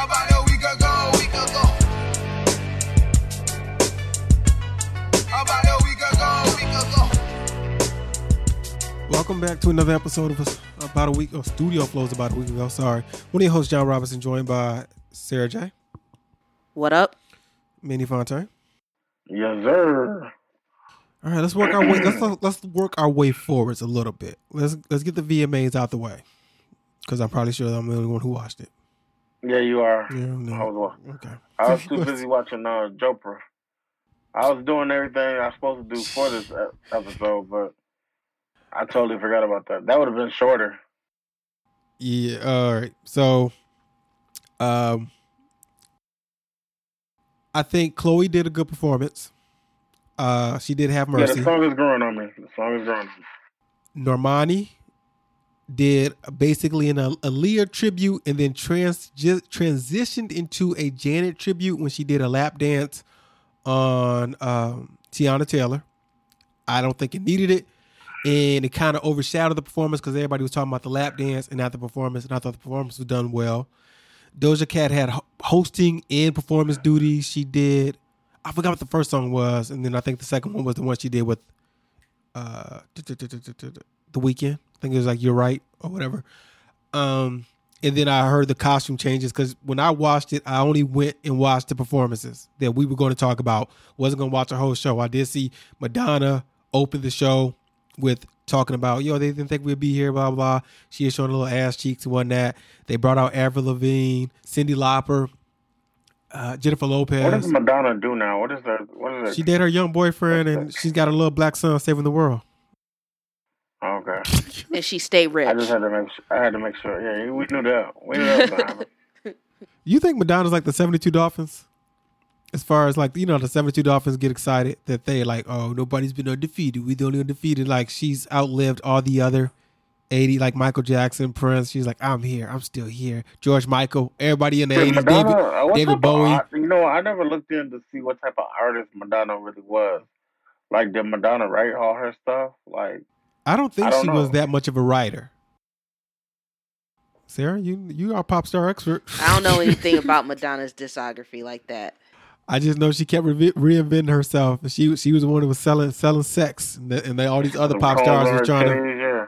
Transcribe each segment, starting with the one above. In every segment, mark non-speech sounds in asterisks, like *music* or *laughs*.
About a week ago, week ago. About a week ago, week ago. Welcome back to another episode of about a week. Oh, Studio Flows about a week ago. Sorry. One of your hosts, John Robinson, joined by Sarah J. What up? Minnie Fontaine. Yes, sir. All right, let's work our way. Let's let's work our way forwards a little bit. Let's let's get the VMAs out the way, because I'm probably sure I'm the only one who watched it. Yeah, you are. Yeah, no. I was, wa- Okay. I was *laughs* too busy watching uh, Jopra. I was doing everything I was supposed to do for this episode, but I totally forgot about that. That would have been shorter. Yeah. All right. So, um, I think Chloe did a good performance. Uh, she did have mercy. Yeah, the song is growing on me. The song is growing on me. Normani did basically an Aaliyah tribute and then trans transitioned into a Janet tribute when she did a lap dance on um, Teyana Taylor. I don't think it needed it. And it kind of overshadowed the performance because everybody was talking about the lap dance and not the performance. And I thought the performance was done well. Doja Cat had hosting and performance duties. She did. I forgot what the first song was, and then I think the second one was the one she did with uh the Weeknd. I think it was like you're right or whatever. Um, and then I heard the costume changes because when I watched it, I only went and watched the performances that we were going to talk about. wasn't going to watch the whole show. I did see Madonna open the show with talking about, yo, they didn't think we'd be here, blah, blah. She is showing a little ass cheeks and whatnot. They brought out Avril Lavigne, Cyndi Lauper, uh, Jennifer Lopez. What does Madonna do now? What is her? What is it? She did her young boyfriend and she's got a little black son saving the world. Okay. *laughs* And she stayed rich. I just had to make. Sure, I had to make sure. Yeah, we knew that. We knew that was gonna happen. *laughs* You think Madonna's like the 72 Dolphins? As far as like, you know, the 72 Dolphins get excited that they like, oh, nobody's been undefeated. We the only undefeated. Like she's outlived all the other 80, like Michael Jackson, Prince. She's like, I'm here. I'm still here. George Michael, everybody in the Wait, 80s, Madonna, David, David type of Bowie. art- you know, I never looked in to see what type of artist Madonna really was. Like, did Madonna write all her stuff? Like, I don't think I don't she was that much of a writer. Sarah, you you are a pop star expert. I don't know *laughs* anything about Madonna's discography like that. I just know she kept re- reinventing herself. She she was the one who was selling selling sex, and, the, and they, all these other some pop stars were trying to titties, yeah.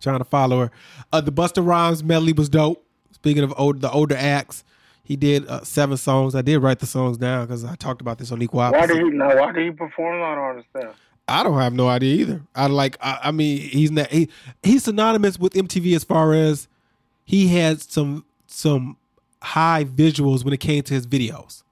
trying to follow her. Uh, the Busta Rhymes medley was dope. Speaking of old, the older acts, he did uh, seven songs. I did write the songs down because I talked about this on Equal Why did he? Now, why did he perform? I don't understand. I don't have no idea either. I like. I, I mean, he's not. He, he's synonymous with MTV as far as he had some some high visuals when it came to his videos.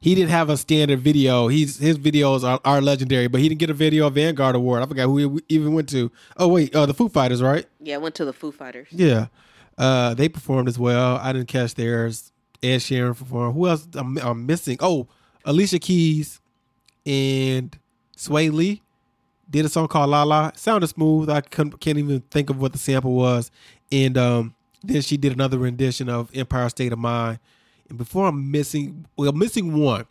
He didn't have a standard video. He's his videos are, are legendary, but he didn't get a video Vanguard Award. I forgot who he even went to. Oh wait, uh, the Foo Fighters, right? Yeah, I went to the Foo Fighters. Yeah, uh, they performed as well. I didn't catch theirs. Ed Sheeran performed. Who else? I'm, I'm missing. Oh, Alicia Keys and Swae Lee did a song called La La. Sounded smooth. I can't even think of what the sample was. And um, then she did another rendition of Empire State of Mind. And before I'm missing, well, I'm missing one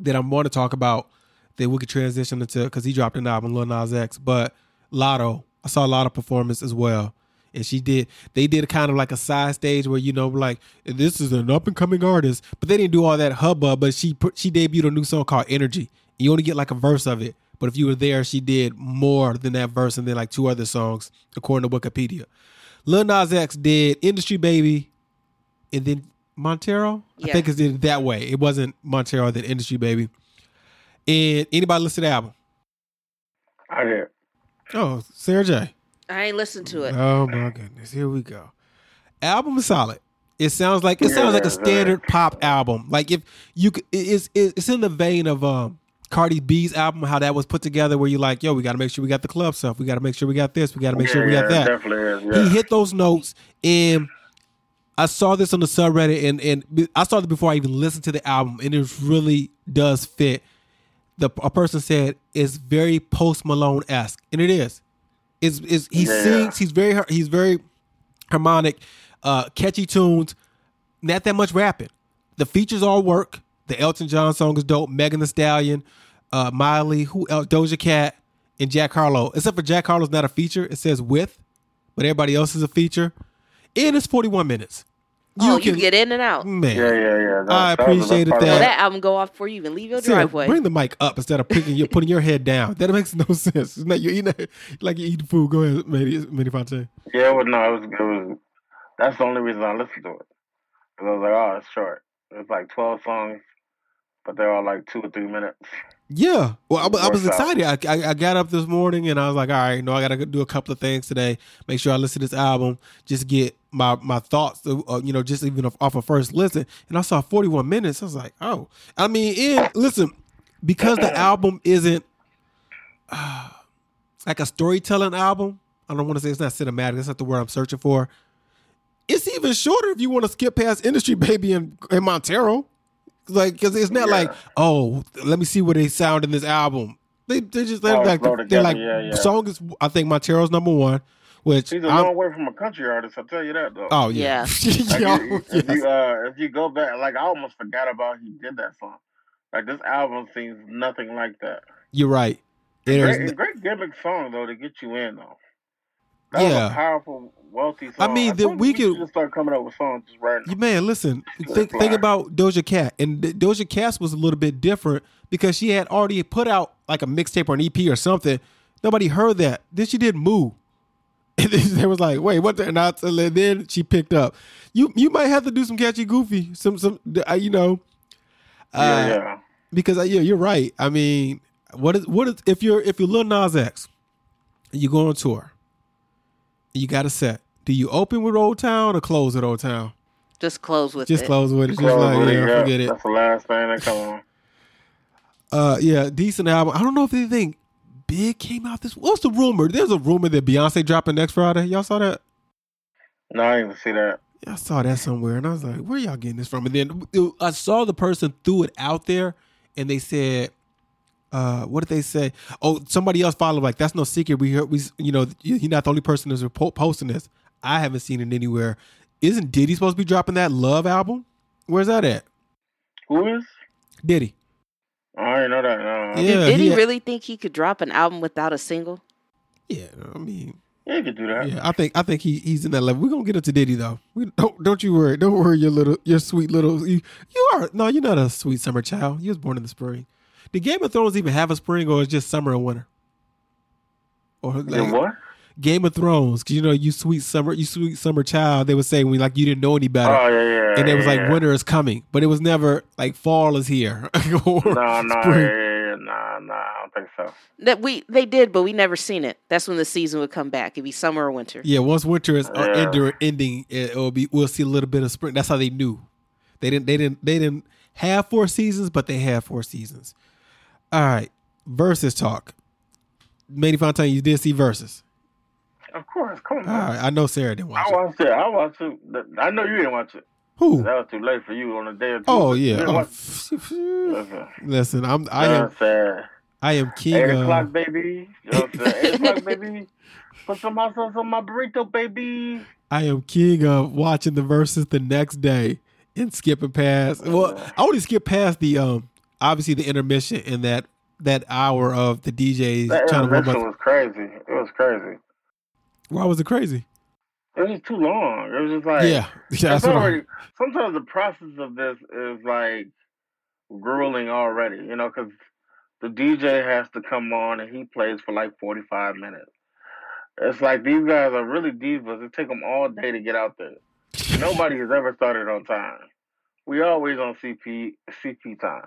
that I want to talk about that we could transition into because he dropped an album, Lil Nas X. But Latto, I saw a lot of performance as well. And she did, they did kind of like a side stage where, you know, like, this is an up and coming artist. But they didn't do all that hubbub. But she she debuted a new song called Energy. You only get like a verse of it. But if you were there, she did more than that verse and then like two other songs, according to Wikipedia. Lil Nas X did Industry Baby and then Montero. I think it's did it that way. It wasn't Montero, then Industry Baby. And anybody listen to the album? I did. Oh, Sarah J. I ain't listened to it. Oh my goodness, here we go. Album is solid. It sounds like it sounds like a Yeah, standard pop album. Like if you it's it's in the vein of um Cardi B's album, how that was put together, where you're like, yo, we got to make sure we got the club stuff, we got to make sure we got this, we got to make sure we yeah, got that. is. Yeah. He hit those notes, and I saw this on the subreddit, and and I saw it before I even listened to the album, and it really does fit. The a person said it's very Post Malone esque, and it is. Is is he Yeah. sings? He's very he's very harmonic, uh, catchy tunes. Not that much rapping. The features all work. The Elton John song is dope. Megan Thee Stallion, uh, Miley, who else? Doja Cat, and Jack Harlow. Except for Jack Harlow's not a feature. It says with, but everybody else is a feature. And it's 41 minutes. oh, can you get in and out. man. Yeah, yeah, yeah. That- I that was appreciated part that. That album go off before you even leave your Sarah, driveway. bring the mic up instead of picking you putting your head down. That makes no *laughs* sense. It's not you eating like you eating food. Go ahead, Manny, Manny Fontaine. Yeah, well, no, it was, it was. That's the only reason I listened to it. 'Cause I was like, oh, it's short. It's like twelve songs, but they're all like two or three minutes. Yeah. Well, I, was- I was excited. I, I I got up this morning and I was like, all right, no, I got to do a couple of things today. Make sure I listen to this album. Just get my my thoughts. Uh, you know, just even off, a first listen. And I saw 41 minutes. I was like, oh. I mean, and listen, because the *clears throat* album isn't uh, like a storytelling album. I don't want to say it's not cinematic. That's not the word I'm searching for. It's even shorter if you want to skip past Industry Baby and, and Montero. Like, because it's not Yeah. like, oh, let me see what they sound in this album. They they just they're Oh, like flow they're together, like yeah, yeah. song is I think Montero's number one, which He's a I'm- long way from a country artist. I'll tell you that though. oh yeah, *laughs* Like, Yo, if yes. you uh, if you go back, like I almost forgot about he did that song. Like this album seems nothing like that. you're right. There's Great, n- great gimmick song though to get you in though. That Yeah. a powerful, wealthy song. I mean, the told you Weeknd- should just start coming up with songs just right now. You man, listen. Think, think about Doja Cat, and Doja Cat was a little bit different because she had already put out like a mixtape or an EP or something. Nobody heard that. Then she did move. *laughs* and then they was like, "Wait, what?" The? And, I, and then she picked up. You you might have to do some catchy, goofy, some some uh, you know, uh, yeah, yeah. because uh, yeah, you're right. I mean, what is what is if you're if you're Lil Nas X, you go on tour, you got a set. Do you open with Old Town or close with Old Town? Just close with Just it. close with it. Just Close like with it, yeah, yeah. forget it. That's the last thing that come on. Uh, yeah, decent album. I don't know if anything big came out this. What's the rumor? There's a rumor that Beyonce dropping next Friday. Y'all saw that? No, I didn't even see that. Yeah, I saw that somewhere, and I was like, "Where y'all getting this from?" And then I saw the person threw it out there, and they said, uh, "What did they say?" Oh, somebody else followed. Like, that's no secret. We heard we, you know, you're not the only person that's repo- posting this. I haven't seen it anywhere. Isn't Diddy supposed to be dropping that Love album? Where's that at? Who is? Diddy. I didn't know that. No. Yeah, Did he he- really think he could drop an album without a single? Yeah, I mean, Yeah, you could do that. Yeah, I think I think he he's in that level. We're gonna get into Diddy though. We don't don't you worry. Don't worry your little your sweet little you, you are no, you're not a sweet summer child. You was born in the spring. Did Game of Thrones even have a spring or is just summer and winter? Or Then like, what? Game of Thrones, cause you know you sweet summer you sweet summer child, they would say when like you didn't know any better. Oh yeah, yeah. and it was like yeah. winter is coming, but it was never like fall is here. *laughs* or No, no, spring. yeah, yeah, nah, nah. I don't think so. That we they did, but we never seen it. That's when the season would come back. It'd be summer or winter. Yeah, once winter is uh, Yeah. ender, ending, it will be. We'll see a little bit of spring. That's how they knew. They didn't. They didn't. They didn't have four seasons, but they have four seasons. All right, versus talk. Manny Fontaine, you did see versus. Of course, come on. All right, I know Sarah didn't watch I it. watched it. I watched it. I know you didn't watch it. Who? That was too late for you on a day or two. Oh yeah. Oh, Listen, *laughs* Listen, I'm. I am. what I'm saying? I am king Eight of. o'clock, baby. You know what I'm saying? Eight *laughs* o'clock, baby. Put some hot sauce on my burrito, baby. I am king of watching the verses the next day and skipping past. Well, I only skip past the um obviously the intermission in that that hour of the DJs That trying to warm intermission up. was crazy. It was crazy. Why was it crazy? It was just too long. It was just like yeah, *laughs* yeah, that's it's what I- already, sometimes the process of this is like grueling already, you know, because the DJ has to come on and he plays for like 45 minutes. It's like these guys are really divas. It take them all day to get out there. *laughs* Nobody has ever started on time. We always on CP CP time,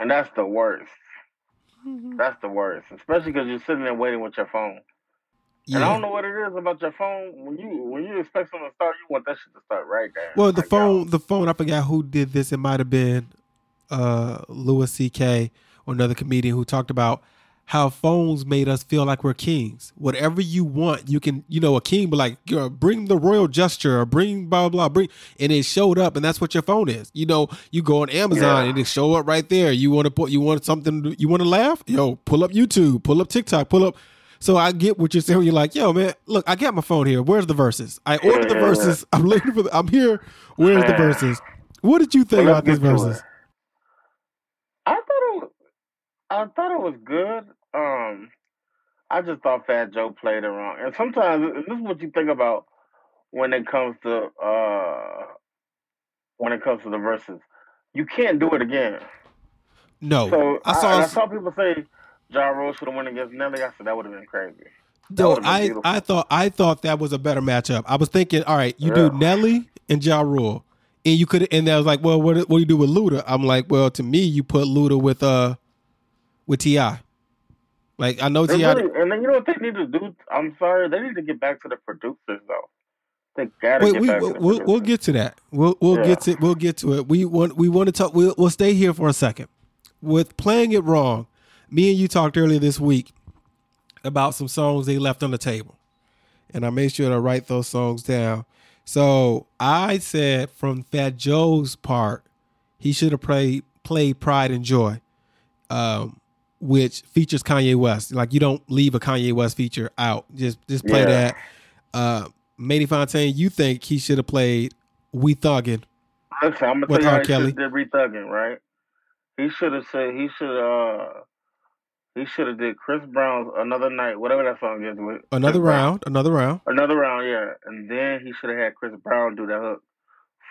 and that's the worst. That's the worst, especially because you're sitting there waiting with your phone. And I don't know what it is about your phone. When you when you expect something to start, you want that shit to start right there. Well, the Like, yo, phone, the phone. I forgot who did this. It might have been uh Louis C.K. or another comedian who talked about how phones made us feel like we're kings. Whatever you want, you can. You know, a king, but like, bring the royal gesture or bring blah blah blah. Bring, and it showed up, and that's what your phone is. You know, you go on Amazon Yeah. and it show up right there. You want to put, you want something, you want to laugh? Yo, pull up YouTube, pull up TikTok, pull up. So I get what you're saying. You're like, yo, man, look, I got my phone here. Where's the verses? I ordered the verses. *laughs* I'm looking for. The, I'm here. Where's the verses? What did you think Well, about these verses? I thought it was, I thought it was good. Um, I just thought Fat Joe played it wrong. And sometimes and this is what you think about when it comes to uh when it comes to the verses. You can't do it again. No, So I saw. I saw people say Ja Rule should have won against Nelly. I said that would have been crazy. that been I, beautiful. I thought I thought that was a better matchup. I was thinking, all right, you do Nelly and Ja Rule, and you could, and I was like, well, what, what do you do with Luda? I'm like, well, to me, you put Luda with uh with Ti. Like I know They T.I. really, and then you know what they need to do? I'm sorry, they need to get back to the producers though. They gotta Wait, get we back we'll, to the we'll, producers. we'll get to that. We'll we'll Yeah. get to we'll get to it. We want we want to talk. We'll, we'll stay here for a second with playing it wrong. Me and you talked earlier this week about some songs they left on the table, and I made sure to write those songs down. So I said from Fat Joe's part, he should have played played Pride and Joy, um, which features Kanye West. Like you don't leave a Kanye West feature out. Just just play Yeah. that. Uh, Manny Fontaine, you think he should have played We Thuggin'? Listen, I'm gonna with tell you R. how he Kelly. should have did rethugging, right? He should have said he should uh he should have did Chris Brown's another night, whatever that song is with Another Chris Brown. round, another round. Another round, yeah. And then he should have had Chris Brown do the hook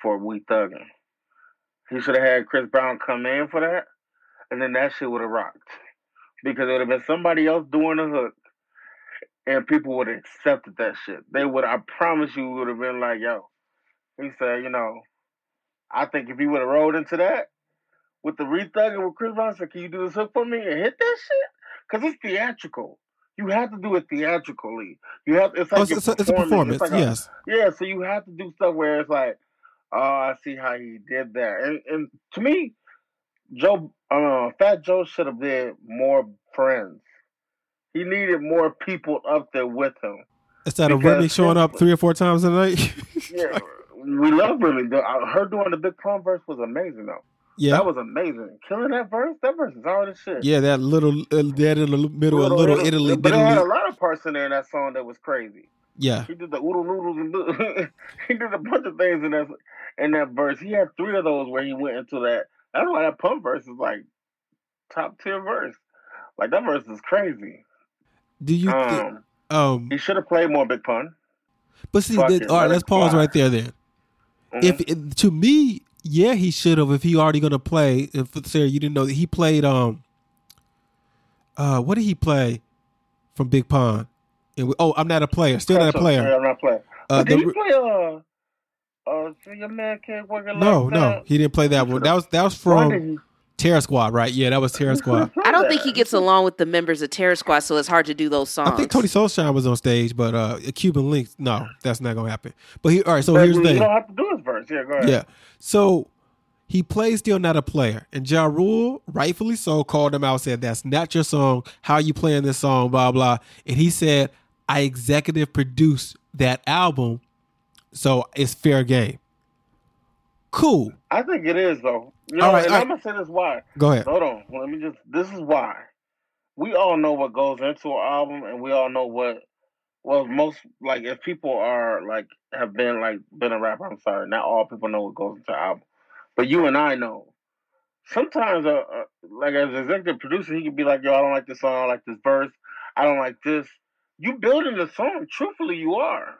for We Thuggin'. He should have had Chris Brown come in for that, and then that shit would have rocked. Because it would have been somebody else doing the hook, and people would have accepted that shit. They would, I promise you, would have been like, yo. He said, you know, I think if he would have rolled into that with the rethugging with Chris Brown, said, can you do this hook for me and hit that shit? Because it's theatrical. You have to do it theatrically. You have it's oh, like Oh, it's, a, it's a performance. It's like a- yes. yeah, so you have to do stuff where it's like, oh, I see how he did that. And and to me, Joe, uh, Fat Joe should have been more friends. He needed more people up there with him. Instead of Remy showing up three or four times a night. *laughs* Yeah, we love Remy. Uh, Her doing the Big Pun verse was amazing, though. yeah, That was amazing. Killing that verse, that verse is hard as shit. yeah, that little, uh, that in the middle of Little Italy, But it had a lot of parts in there in that song that was crazy. Yeah, He did the oodle noodles and *laughs* he did a bunch of things in that in that verse. He had three of those where he went into that. That's why that pump verse is like top tier verse. Like that verse is crazy. do you? Um, um, he should have played more Big Pun. but see, fuck that- it, all right, let let's pause fly. right there. Then, Mhm. if it, to me, yeah, he should have. If he already gonna play, if Sarah, you didn't know that he played. Um, uh, what did he play from Big Pun? And we, oh, I'm not a player. Still not a player. I'm not playing. Uh, did the- he play uh uh so your man can't work it no, like no, that? he didn't play that one. That was that was from he- Terror Squad, right? Yeah, that was Terror *laughs* Squad. I don't think he gets along with the members of Terror Squad, so it's hard to do those songs. I think Tony Sunshine was on stage, but uh Cuban Links, no, that's not gonna happen. But he all right, so But here's the thing. you thing. don't have to do his verse. Yeah, go ahead. Yeah. So he plays still not a player. And Ja Rule, rightfully so, called him out, said, That's not your song. How you playing this song? Blah, blah. And he said, I executive produced that album, so it's fair game. Cool. I think it is though. You know, All right, and I'm gonna say this why. Go ahead. Hold on. Let me just. This is why. We all know what goes into an album, and we all know what. Well, most like if people are like have been like been a rapper. I'm sorry, not all people know what goes into an album, but you and I know. Sometimes, uh, uh like as an executive producer, he could be like, "Yo, I don't like this song. I don't like this verse. I don't like this." You building the song. Truthfully, you are.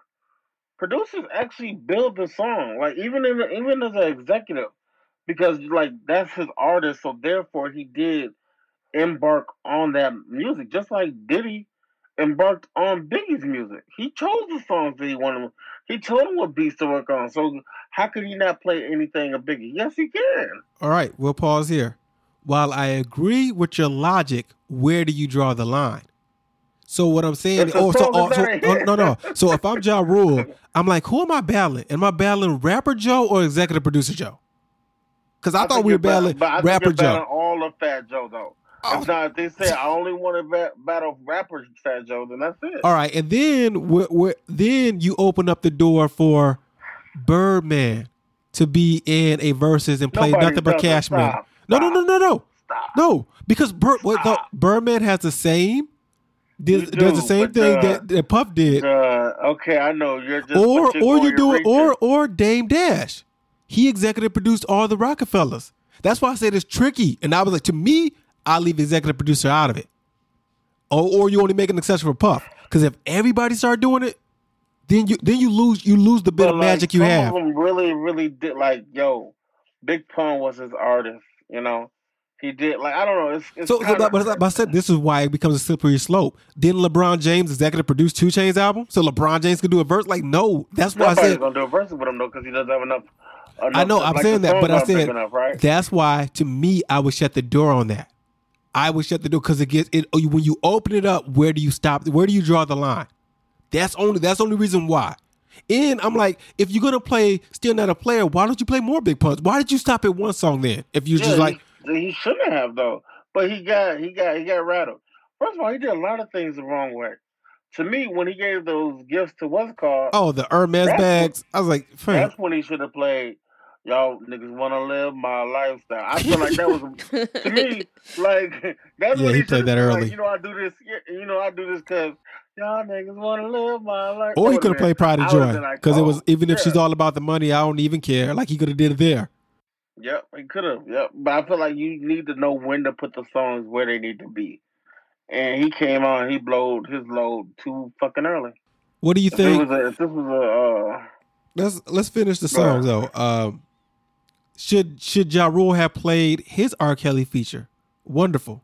Producers actually build the song, like even in even as an executive because like that's his artist, so therefore he did embark on that music, just like Diddy embarked on Biggie's music. He chose the songs that he wanted. He told him what beats to work on. So how could he not play anything of Biggie? Yes, he can. All right, we'll pause here. While I agree with your logic, where do you draw the line? So what I'm saying, oh, so, oh, so oh, no, no. So if I'm Ja Rule, I'm like, who am I battling? Am I battling rapper Joe or executive producer Joe? Because I, thought we were battling but I think rapper you're battling Joe. all of Fat Joe though. Oh. If not, if they say I only want to bat- battle rapper Fat Joe, then that's it. All right, and then we we then you open up the door for Birdman to be in a verses and play Nobody nothing but. Cashman. Stop. No, no, no, no, no, Stop. no. Because Bird, what, the, Birdman has the same. Does, You does the same thing uh, that, that Puff did, Uh, okay, I know you're just or or you do you're it, or or Dame Dash. He executive produced all the Rockefellers. That's why I said it's tricky. And I was like, to me, I leave executive producer out of it. Or or you only make an exception for Puff. Because if everybody start doing it, then you then you lose you lose the bit But, of like, magic you some have. Of them really, really did like, yo, Big Pun was his artist. You know, he did like I don't know. It's, it's So, so but, but I said this is why it becomes a slippery slope. Didn't LeBron James executive produce 2 Chainz album? So LeBron James could do a verse? Like, no. That's why I said gonna do a verse with him though because he doesn't have enough. enough I know. I'm like, saying that, but I songs aren't big said enough, right? that's why to me I would shut the door on that. I would shut the door because it gets it oh, when you open it up. Where do you stop? Where do you draw the line? That's only that's the only reason why. And I'm like, if you're gonna play still not a player, why don't you play more big punts? Why did you stop at one song then? If you're Yeah, just like, he, shouldn't have though. But he got he got he got rattled. First of all, he did a lot of things the wrong way. To me, when he gave those gifts to what's called, oh, the Hermes bags, I was like, fam, that's when he should have played. Y'all niggas want to live my lifestyle. I feel like that was to me *laughs* like that's Yeah, what he he, played that like, early. you know, I do this. You know, I do this because y'all niggas want to live my life. or he could have played Pride and Joy been like, because it oh, was even if she's all about the money, I don't even care. Like he could have did it there. Yep, he could have. Yep, but I feel like you need to know when to put the songs where they need to be. And he came on, he blowed his load too fucking early. What do you If, it think? was a, if this was a, uh, Let's let's finish the Go ahead. songs though. Um, should should Ja Rule have played his R. Kelly feature? Wonderful.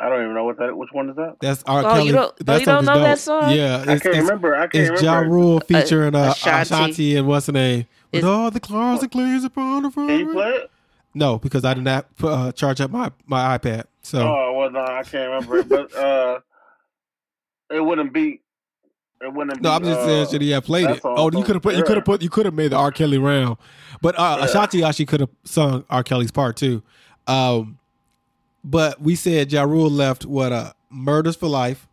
I don't even know what that. Which one is that? That's R. Oh, Kelly. you don't- oh, you don't song is know that song? Yeah, I it's, can't remember. I can't remember. it's Ja. Rule featuring uh, Ashanti. Ashanti and what's her name? With Is- all the claws and claims upon the front. Can you play it? No, because I did not uh, charge up my my iPad. So Oh well, no, I can't remember it. But uh, it wouldn't be. It wouldn't. no, be, I'm just uh, saying, should he have played it? Oh, you could have put you could have put you could have made the R. Kelly round, but uh, Yeah. Ashanti actually could have sung R. Kelly's part too. Um, but we said Ja Rule left what uh murders for life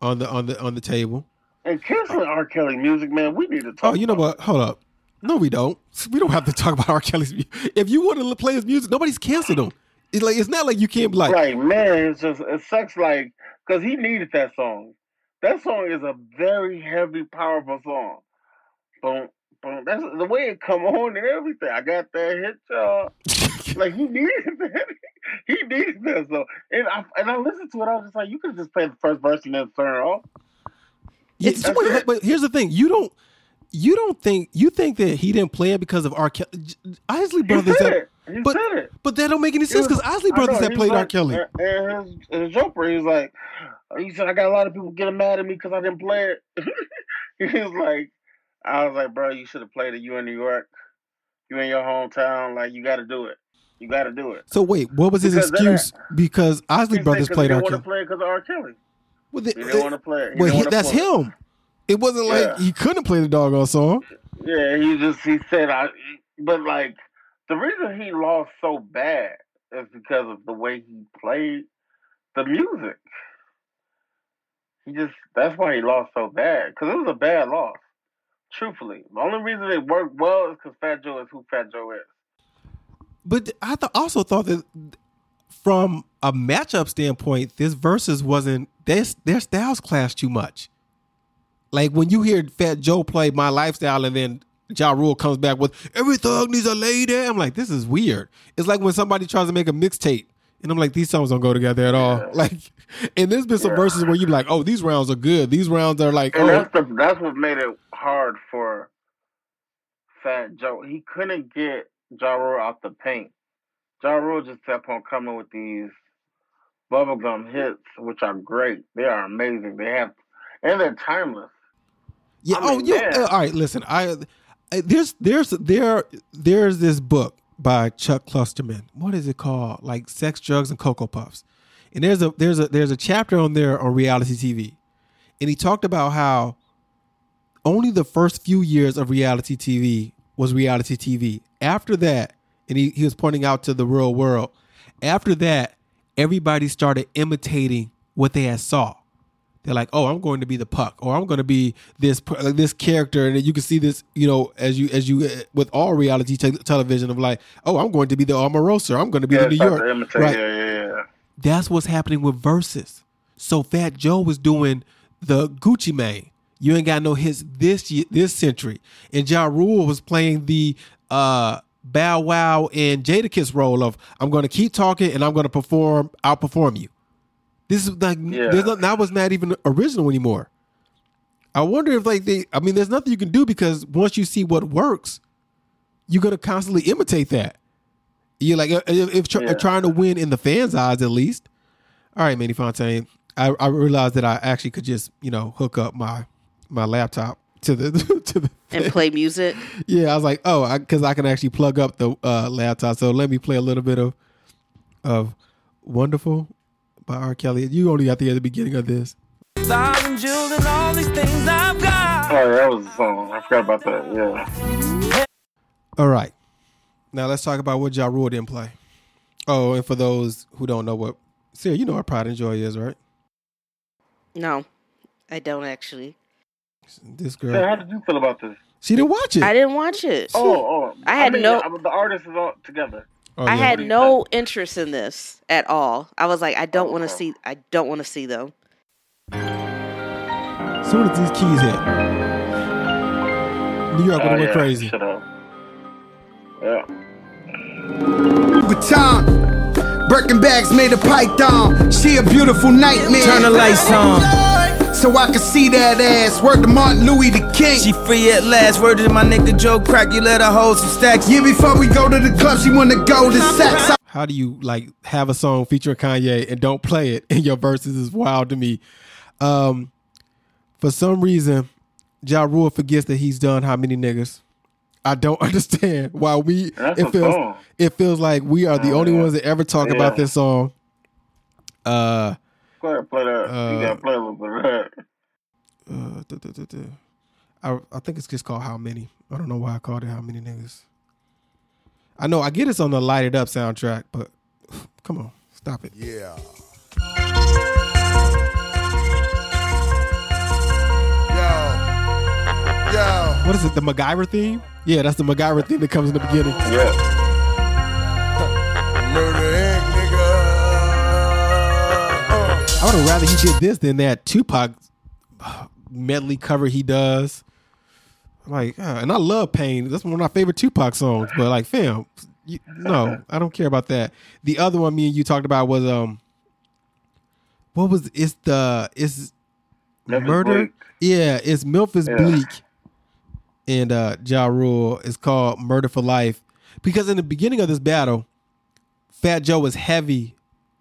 on the on the on the table. And canceling R. Kelly music, man. We need to talk. Oh, you know what? Hold up. No, we don't. We don't have to talk about R. Kelly's. mu- If you want to play his music, nobody's canceled him. It's like it's not like you can't be like, Like man, it's just it sucks. Like because he needed that song. That song is a very heavy, powerful song. Boom, boom. That's the way it come on and everything. I got that hit, y'all. *laughs* Like he needed *laughs* that. he needed that song. And I and I listened to it. I was just like, you could just play the first verse and then turn it off. Yeah, but here's the thing: you don't, you don't think you think that he didn't play it because of R. Kelly. Isley He Brothers, said have, it. He but- said it. but that don't make any sense because Isley Brothers have played was R. Kelly. And his, his joker, he's like, he said, I got a lot of people getting mad at me because I didn't play it. *laughs* he was like, I was like, bro, you should have played it. You in New York, you in your hometown, like you got to do it. You got to do it. So wait, what was his Because excuse? Because Isley He said Brothers played he R. Kelly. play because of R. Kelly. Well, He didn't want to play it. He well, he- that's play him. It wasn't like Yeah. he couldn't play the doggone song. Yeah, he just he said I, but like the reason he lost so bad is because of the way he played the music. He just that's why he lost so bad because it was a bad loss. Truthfully, the only reason it worked well is because Fat Joe is who Fat Joe is. But I th- also thought that from a matchup standpoint, this versus wasn't their their styles clash too much. Like when you hear Fat Joe play "My Lifestyle" and then Ja Rule comes back with "Every thug needs a lady," I'm like, this is weird. It's like when somebody tries to make a mixtape, and I'm like, these songs don't go together at all. Yeah. *laughs* Like, and there's been some Yeah. verses where you're like, oh, these rounds are good. These rounds are like, And oh, that's the that's what made it hard for Fat Joe. He couldn't get Ja Rule out the paint. Ja Rule just kept on coming with these bubblegum hits, which are great. They are amazing. They have and they're timeless. Yeah. I oh, yeah. uh, all right. Listen, I, I there's there's there there's this book by Chuck Klosterman. What is it called? Like Sex, Drugs, and Cocoa Puffs. And there's a there's a there's a chapter on there on reality TV, and he talked about how only the first few years of reality TV was reality TV. After that, and he, he was pointing out to the real world. After that, everybody started imitating what they had saw they're like, "Oh, I'm going to be the puck, or I'm going to be this like this character," and you can see this, you know, as you as you uh, with all reality te- television of like, "Oh, I'm going to be the Omarosa, I'm going to be Yeah, the New York." imitate. Right. Yeah, yeah, yeah. That's what's happening with verses. So Fat Joe was doing the Gucci Mane. You ain't got no hits this year, this century, and Ja Rule was playing the uh Bow Wow and Jadakiss role of I'm going to keep talking and I'm going to perform, outperform you. This is like Yeah. there's not, that was not even original anymore. I wonder if like they, I mean, there's nothing you can do because once you see what works, you're gonna constantly imitate that. You're like, if, if tr- Yeah. trying to win in the fans' eyes, at least. All right, Manny Fontaine. I, I realized that I actually could just, you know, hook up my my laptop to the *laughs* to the And play music. yeah. I was like, oh, because I, can actually plug up the uh, laptop. So let me play a little bit of of "Wonderful" by R. Kelly. You only got to hear the beginning of this. Thousand jewels and all these things I've got. Oh, that was a song. I forgot about that. Yeah. All right. Now let's talk about what Ja Rule didn't play. Oh, and for those who don't know what Sarah, you know what Pride and Joy is, right? No, I don't actually. This Hey, girl, how did you feel about this? she didn't watch it. I didn't watch it. Oh, oh. I had mean, no- I- the artists is all together. Oh, I yeah. had no interest in this at all. I was like, I don't Oh, want to see. I don't want to see them. soon as these keys hit, New York would Oh, have went crazy. Shut up. Yeah. Vuitton. Birkin bags made a python. She a beautiful nightmare. Turn the lights on. So I can see that ass. Word to Martin Louis the King. She free at last. Word to my nigga Joe Crack. You let her hold some stacks. yeah, before we go to the club, she wanna go to sex. How do you like have a song featuring Kanye and don't play it in your verses is wild to me. Um, for some reason, Ja Rule forgets that he's done how many niggas. I don't *laughs* understand why we That's it feels song. it feels like we are the Oh, only yeah. ones that ever talk about this song. Uh, Go ahead, play that. Uh, you gotta play a little bit of that. uh duh, duh, duh, duh. I I think it's just called How Many. I don't know why I called it How Many Niggas. I know I get it's on the Light It Up soundtrack, but *sighs* come on, stop it. Yeah. Yo. Yo. What is it? The MacGyver theme? Yeah, that's the MacGyver theme that comes in the beginning. Yeah. Murder I would have rather he did this than that Tupac medley cover he does. Like, uh, and I love Pain. That's one of my favorite Tupac songs. But like, fam, you, no, I don't care about that. The other one me and you talked about was um, what was it's the it's Memphis murder? Bleek. Yeah, it's Memphis Yeah. Bleek and uh Ja Rule. It's called Murder for Life. Because in the beginning of this battle, Fat Joe was heavy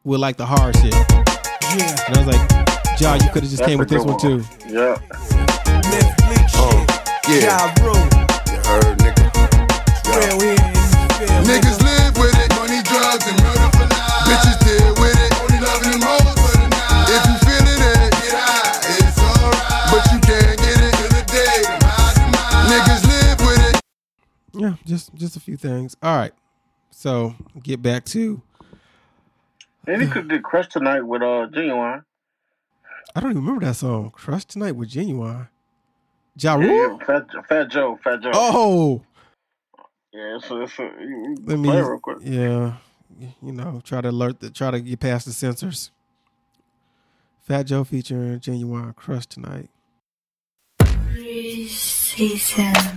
with like the hard shit. Yeah. And I was like, Ja, you could have just That's came with this good one too. Yeah. Myth Oh, yeah. Ja Rule. You heard, nigga. Real here in. Niggas live with it. Money, drugs, and murder for life. Bitches deal with it. Only loving them hoes for the night. If you feeling it, get high. It's alright. But you can't get it till the day. Them high demise. Niggas live with it. Yeah, just just a few things. All right. So get back to And he could get crushed tonight with uh genuine. I don't even remember that song. Crush Tonight with Genuine. Ja Yeah, Rule? yeah, Fat, Fat Joe, Fat Joe. Oh, Yeah, so it's a, you, you let me play it real quick. Yeah. You know, try to alert the try to get past the censors. Fat Joe featuring Genuine Crush Tonight.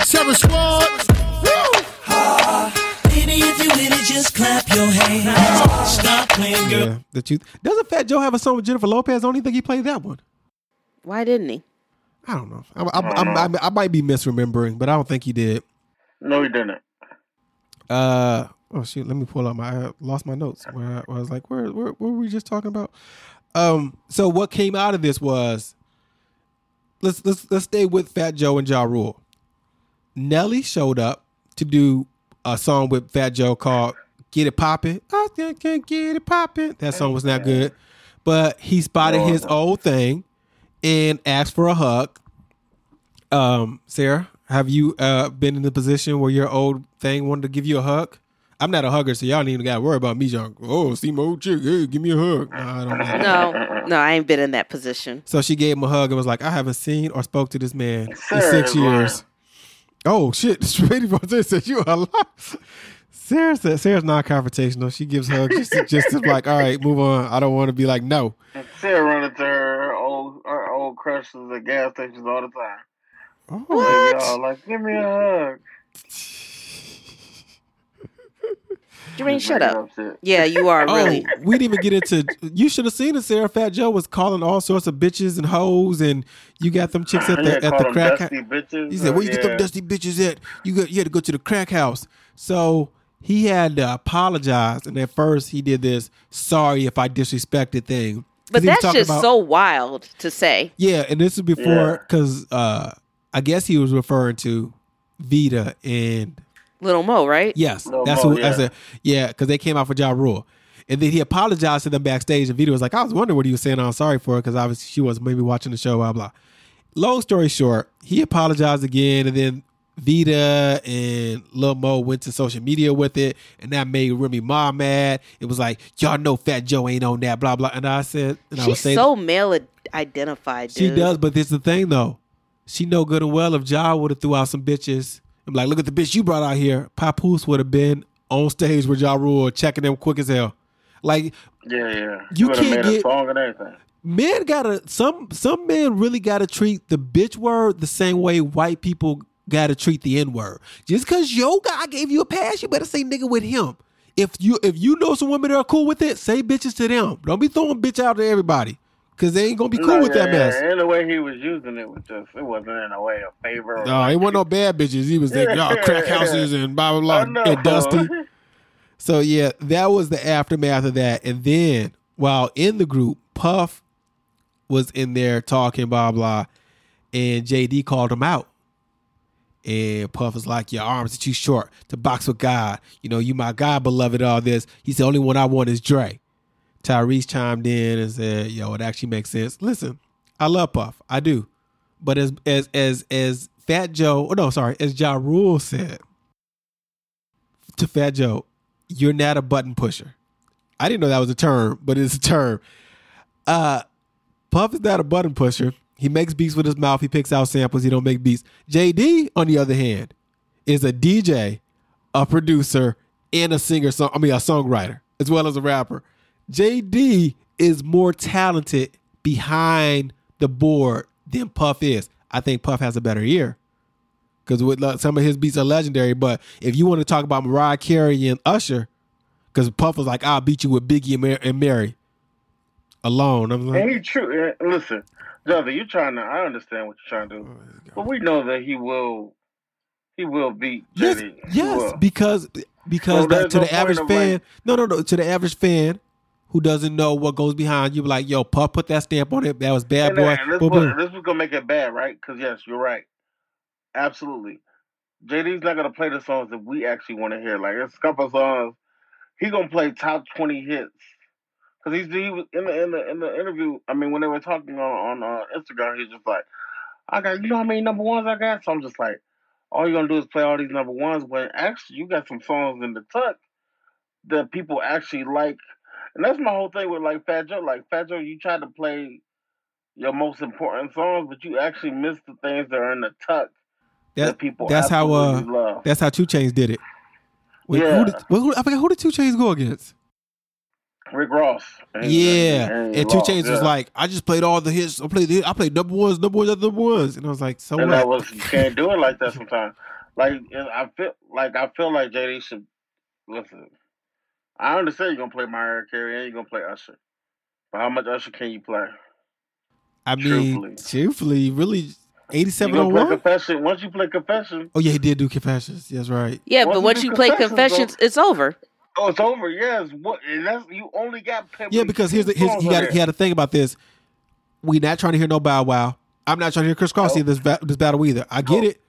Sarah Squad. Baby, if you with it, just clap your hands. Stop playing, girl. Yeah. The truth. Doesn't Fat Joe have a song with Jennifer Lopez? I don't even think he played that one. Why didn't he? I don't know. I, I, I, I, I might be misremembering, but I don't think he did. No, he didn't. Uh oh shoot, let me pull out my I lost my notes where I, where I was like, where, where what were we just talking about? Um so what came out of this was let's let's let's stay with Fat Joe and Ja Rule. Nelly showed up to do a song with Fat Joe called Get It Poppin'. I think I can get it poppin'. That song was not good. But he spotted his old thing and asked for a hug. Um, Sarah, have you uh been in the position where your old thing wanted to give you a hug? I'm not a hugger, so y'all don't even gotta worry about me. John. Oh, see my old chick. Hey, give me a hug. No, I don't know. No, no, I ain't been in that position. So she gave him a hug and was like, I haven't seen or spoke to this man in six years. Oh shit. *laughs* Straight Fontaine said you are a lot. Sarah said Sarah's non confrontational. She gives hugs just to, just to like, all right, move on. I don't want to be like, no. Sarah running to her old her old crushes at gas stations all the time. Oh, They be all like, give me a hug. Jermaine, Just shut up. shit. Yeah, you are really. Oh, we didn't even get into. You should have seen it. Sarah Fat Joe was calling all sorts of bitches and hoes, and you got them chicks at the *laughs* at the crack. dusty bitches. He said, "Where you get them dusty bitches at? You got you had to go to the crack house." So he had to apologize, and at first he did this "sorry if I disrespected" thing. 'Cause But that's just about- so wild to say. Yeah, and this is before because uh, I guess he was referring to Vita and Little Mo, right? Yes, Lil that's Mo, who. That's yeah. a yeah, because they came out for Ja Rule, and then he apologized to them backstage. And Vita was like, "I was wondering what he was saying. I'm sorry for it because obviously she was maybe watching the show." Blah blah. Long story short, he apologized again, and then Vita and Lil Mo went to social media with it, and that made Remy Ma mad. It was like, "Y'all know Fat Joe ain't on that." Blah blah. And I said, and I was She's saying, so male ad- identified. she does, but this is the thing though. She know good and well if Ja would have threw out some bitches. I'm like, look at the bitch you brought out here. Papoose would have been on stage with Ja Rule checking them quick as hell. Like Yeah, yeah. You You can't get- song and everything. men gotta some some men really gotta treat the bitch word the same way white people gotta treat the N word. Just cause your guy gave you a pass, you better say nigga with him. If you if you know some women that are cool with it, say bitches to them. Don't be throwing bitch out to everybody. Cause they ain't gonna be cool No, with yeah, that mess. Yeah. And the way he was using it was just, it wasn't in a way of favor. Or No, it wasn't no bad bitches. He was like, y'all *laughs* crack houses and blah blah blah and dusty. *laughs* So yeah, that was the aftermath of that. And then while in the group, Puff was in there talking blah blah, and JD called him out. And Puff was like, Your arms are too short to box with God. You know, you my God, beloved, all this. He's the only one I want is Dre. Tyrese chimed in and said, Yo, it actually makes sense. Listen, I love Puff. I do. But as as as as Fat Joe, oh no, sorry, as Ja Rule said to Fat Joe, you're not a button pusher. I didn't know that was a term, but it's a term. Uh Puff is not a button pusher. He makes beats with his mouth. He picks out samples. He don't make beats. JD, on the other hand, is a DJ, a producer, and a singer. Song, I mean, a songwriter as well as a rapper. JD is more talented behind the board than Puff is. I think Puff has a better ear because with like, some of his beats are legendary. But if you want to talk about Mariah Carey and Usher, because Puff was like, "I'll beat you with Biggie and, Mar- and Mary alone." I'm like, And he true. Listen, Jother, you're trying to. I understand what you're trying to do, oh, but we know that he will. He will beat Yes, JD. Yes, because because So that, to the average fan, no, no, no, to the average fan who doesn't know what goes behind, you like, "Yo, Puff put that stamp on it. That was bad And, boy." uh, this, Boom, was, boom. this was gonna make it bad, right? Because yes, you're right. Absolutely. JD's not gonna play the songs that we actually want to hear. Like it's a couple songs he's gonna play top twenty hits. Cause he's he was in the in the in the interview. I mean, when they were talking on on uh, Instagram, he's just like, "I got you know how many number ones I got." So I'm just like, all you're gonna do is play all these number ones. But actually, you got some songs in the tuck that people actually like, and that's my whole thing with like Fat Joe. Like Fat Joe, you try to play your most important songs, but you actually miss the things that are in the tuck that, That, people that's how uh, love. that's how 2 Chainz did it. Wait, Yeah. who did, well, who, I forgot who did 2 Chainz go against? Rick Ross. And Yeah, and he and 2 Chainz was like, "I just played all the hits. I played, the, I played number ones, number ones, number ones," and I was like, "So and what?" that was you can't do it like that *laughs* sometimes. Like I feel like I feel like JD should listen. I understand you're gonna play Mariah Carey and you're gonna play Usher, but how much Usher can you play? I mean, truthfully. truthfully, really, eighty-seven gonna on one. Confession? Once you play Confession, Oh yeah, he did do confessions. That's right. Yeah, Once but you once do you play Confessions, confessions, it's over. oh, it's over. Yes, what? And that's you only got. Yeah, because here's the here's, he got he had a thing about this. We not trying to hear no Bow Wow. I'm not trying to hear Kris Kross No. in this va- this battle either. I get No. it.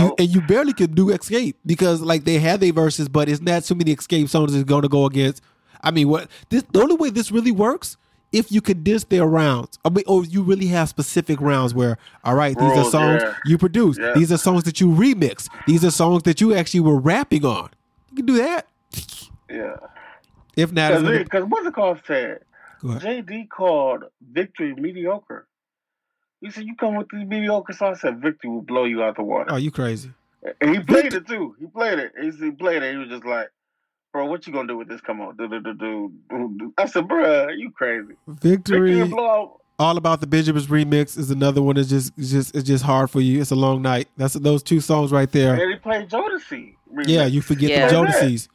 You and you barely could do Xscape because like they had their verses, but it's not too many Xscape songs is going to go against. I mean, what this the only way this really works if you condense their rounds. I mean, or you really have specific rounds where, all right, these are songs yeah. you produce. Yeah. These are songs that you remix. These are songs that you actually were rapping on. You can do that. yeah. If not, Because what's it called said? Go ahead. JD called Victory mediocre. He said, "You come with these mediocre songs." I said, "Victory will blow you out the water." oh, you crazy. And he played it too. He played it. He, he played it. He was just like, "Bro, what you gonna do with this? Come on, do do do do." do." I said, "Bruh, you crazy." Victory Victory. will blow out. All about the Benjamin's remix is another one that's just it's just it's just hard for you. It's a long night. That's those two songs right there. And he played Jodeci. remix. Yeah, you forget Yeah. the Play. Jodeci's.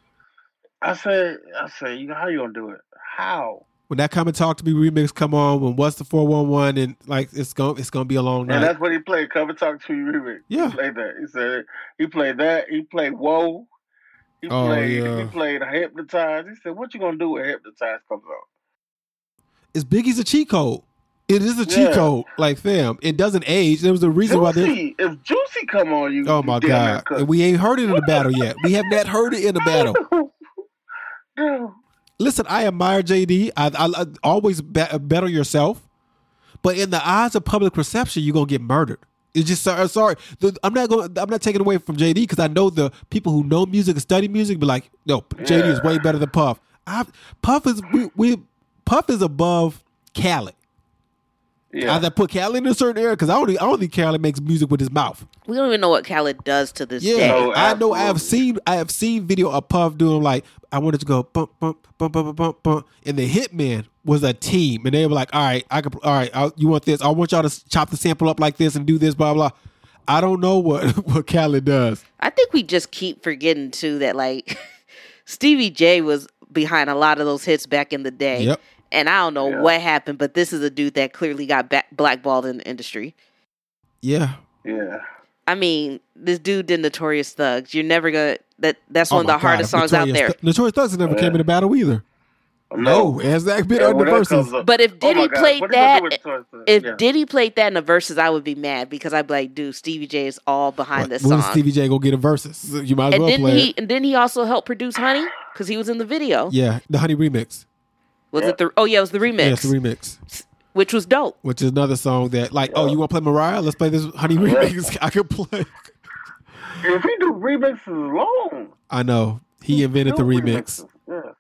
I said, I said, you how you gonna do it? How? When that come and talk to me remix come on, when what's the four one one and like it's going it's gonna be a long night. And that's what he played. come and Talk to me remix. Yeah. He played that. He said he played that. He played Whoa. He Oh, played yeah. he played Hypnotize. He said, What you gonna do when Hypnotize comes out? It's Biggie's a cheat code. It is a cheat Yeah. code. Like fam, it doesn't age. There was a reason why this. Juicy, if Juicy come on you, Oh my god, cook. we ain't heard it in the battle yet. We have not heard it in the battle. *laughs* Dude, Listen, I admire JD. I, I, I always be- better yourself, but in the eyes of public perception, you're gonna get murdered. It's just sorry. sorry. I'm not going. I'm not taking away from JD because I know the people who know music and study music be like, no, JD is way better than Puff. I, Puff is we, we Puff is above Khaled. Yeah. Either put Khaled in a certain area because I don't. I don't think Khaled makes music with his mouth. We don't even know what Khaled does to this Yeah, day. No, I know. I have seen. I have seen video of Puff doing like I wanted to go bump bump bump bump bump bump, bump. and the Hitman was a team, and they were like, "All right, I could. All right, I, you want this? I want y'all to chop the sample up like this and do this, blah blah." I don't know what *laughs* what Khaled does. I think we just keep forgetting too that like *laughs* Stevie J was behind a lot of those hits back in the day. Yep. And I don't know Yeah. what happened, but this is a dude that clearly got back- blackballed in the industry. Yeah. yeah. I mean, this dude did Notorious Thugs. You're never gonna that. That's Oh one of my the hardest God, songs out there. Th- Notorious Thugs never came in a battle either. Oh, no, it has that been Yeah, on the when that Verzuz. up- But if Oh Diddy my God, played what are you gonna that, do with Toy Story? if Yeah. Diddy played that in the Verzuz, I would be mad because I'd be like, dude, Stevie J is all behind this when song. Stevie J go get a Verzuz? You might as and well then play he it. and then he also helped produce Honey because he was in the video. Yeah, the Honey remix. Was it the? Oh yeah, it was the remix, Yeah, it's the remix. which was dope. which is another song that like, oh, you want to play Mariah? Let's play this Honey remix. *laughs* I could play. If he do remixes long, I know he invented the remix. remixes. Yeah.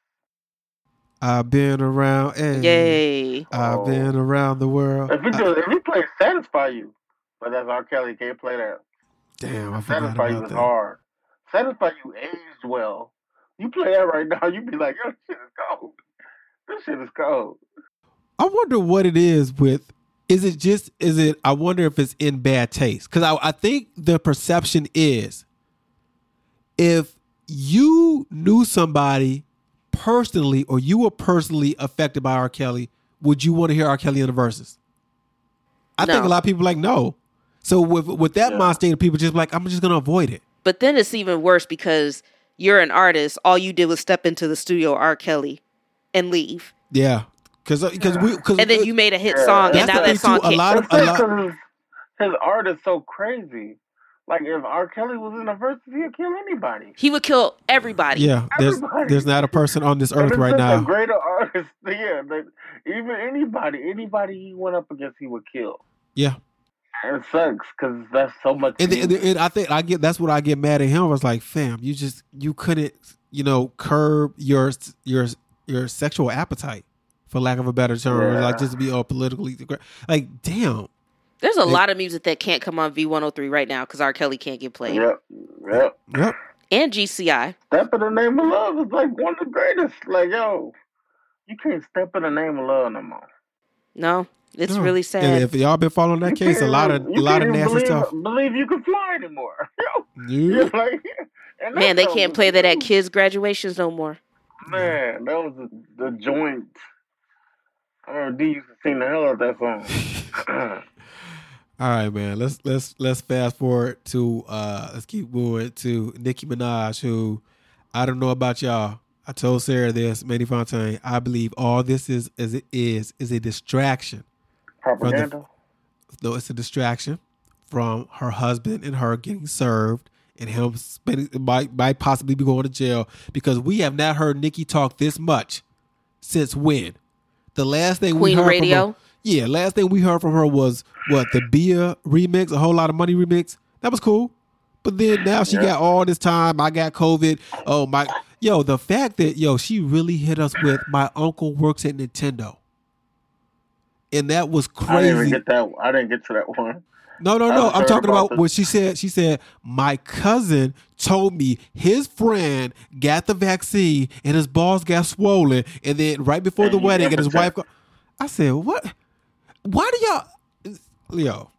I've been around. Hey, Yay! I've Oh. been around the world. If he do, if he plays "Satisfy You," but that's R. Kelly can't play that. Damn, I forgot "Satisfy You" about is that. hard. "Satisfy You" aged well. You play that right *laughs* now, you'd be like, "Yo, this shit is cold. This shit is cold." I wonder what it is with. Is it just? Is it? I wonder if it's in bad taste because I, I think the perception is if you knew somebody personally or you were personally affected by R. Kelly, would you want to hear R. Kelly in the Verzuz? I think a lot of people like no. So with with that Yeah. mind state of people, just like I'm just gonna avoid it. But then it's even worse because you're an artist. All you did was step into the studio, R. Kelly, and leave, Yeah, because because uh, we because and then you made a hit Yeah. song, That's and now the that song too, a lot of- a lot- because his art is so crazy. Like if R. Kelly was in the Verzuz, he'd kill anybody. he would kill everybody. yeah. There's Everybody. there's not a person on this earth right such A now. greater artist, *laughs* yeah. That even anybody, anybody he went up against, he would kill. Yeah. It sucks because that's so much. And, and, and I think I get that's what I get mad at him. I was like, fam, you just you couldn't you know curb your your your sexual appetite, for lack of a better term, Yeah. like just to be all politically like damn. There's a They- lot of music that can't come on V103 right now because R. Kelly can't get played, Yep, yep. Yep. and GCI. Step in the name of love is like one of the greatest. Like yo, you can't step in the name of love no more. No, it's No. really And sad. if y'all been following that You case, a lot of a lot of can't even nasty believe, stuff. Believe you can fly anymore. *laughs* Yeah. like, Man, they can't play that at kids' graduations no more. Man, that was the, the joint. I remember D used to sing the hell out of that song. *clears throat* All right, man. Let's let's let's fast forward to uh let's keep moving to Nicki Minaj, who I don't know about y'all. I told Sarah this, Manny Fontaine. I believe all this is as it is is a distraction. Propaganda. Though it's a distraction from her husband and her getting served and him spending might might possibly be going to jail because we have not heard Nicki talk this much since when? The last thing we heard Radio? from her, yeah, last thing we heard from her was what the Bia remix, a whole lot of money remix. That was cool, but then now she Yeah. got all this time. I got COVID. Oh my, yo, the fact that yo she really hit us with my uncle works at Nintendo, and that was crazy. I didn't even crazy. get that. I didn't get to that one. No, no, no. I'm talking about about what she said. She said, My cousin told me his friend got the vaccine and his balls got swollen. And then right before And the wedding, and his wife, go- I said, What? Why do y'all, yo,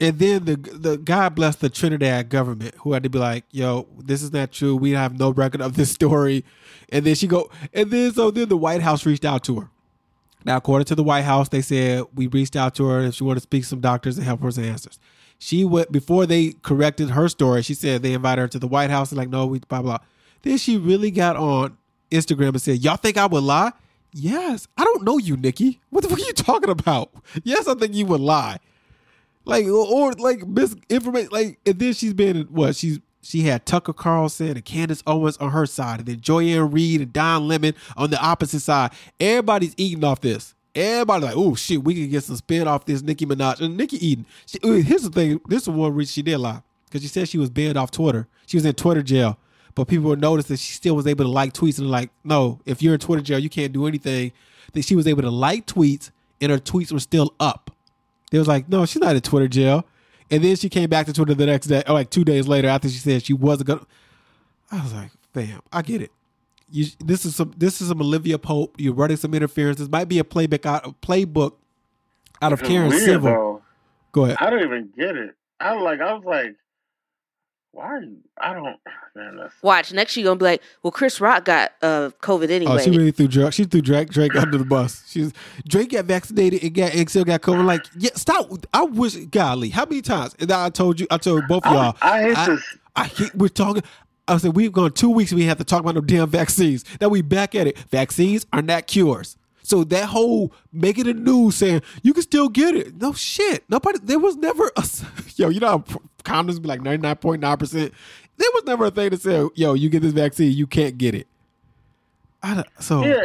And then the the God bless the Trinidad government who had to be like, "Yo, this is not true. We have no record of this story." And then she go, and then so then the White House reached out to her. Now, according to the White House, they said we reached out to her if she wanted to speak to some doctors and help her with answers. She went before they corrected her story. She said they invited her to the White House and like, no, we blah blah. Then she really got on Instagram and said, "Y'all think I would lie?" Yes, I don't know you, Nicki. What the *laughs* fuck are you talking about? Yes, I think you would lie. Like or, or like misinformation. Like and then she's been what she's she had Tucker Carlson and Candace Owens on her side, and then Joy-Ann Reid and Don Lemon on the opposite side. Everybody's eating off this. Everybody like, oh shit, we can get some spin off this Nicki Minaj and Nicki Eden. She, uh, here's the thing. This is one reason she did lie because she said she was banned off Twitter. She was in Twitter jail, but people would notice that she still was able to like tweets and like, no, if you're in Twitter jail, you can't do anything. That she was able to like tweets and her tweets were still up. They was like, no, she's not in Twitter jail. And then she came back to Twitter the next day, or like two days later after she said she wasn't gonna. I was like, fam, I get it. You, this is some this is some Olivia Pope. You're running some interference. This might be a playbook out a playbook out of Karen weird, Civil. though. Go ahead. I don't even get it. I like. I was like, why are you? I don't. *sighs* Man, that's Watch next. She gonna be like, "Well, Chris Rock got uh COVID anyway." Oh, she really threw Drake. She threw Drake Drake under the bus. She's Drake got vaccinated and got and still got COVID. Like, yeah, stop. I wish, golly, how many times? And I told you, I told both of y'all. I hate I, this. I hate. We're talking. I said we've gone two weeks. We have to talk about no damn vaccines. Now we back at it. Vaccines are not cures. So that whole making the news saying you can still get it. No shit. Nobody. There was never a *laughs* yo. You know how condoms be like ninety nine point nine percent. There was never a thing to say yo. You get this vaccine, you can't get it. I don't, so. Yeah,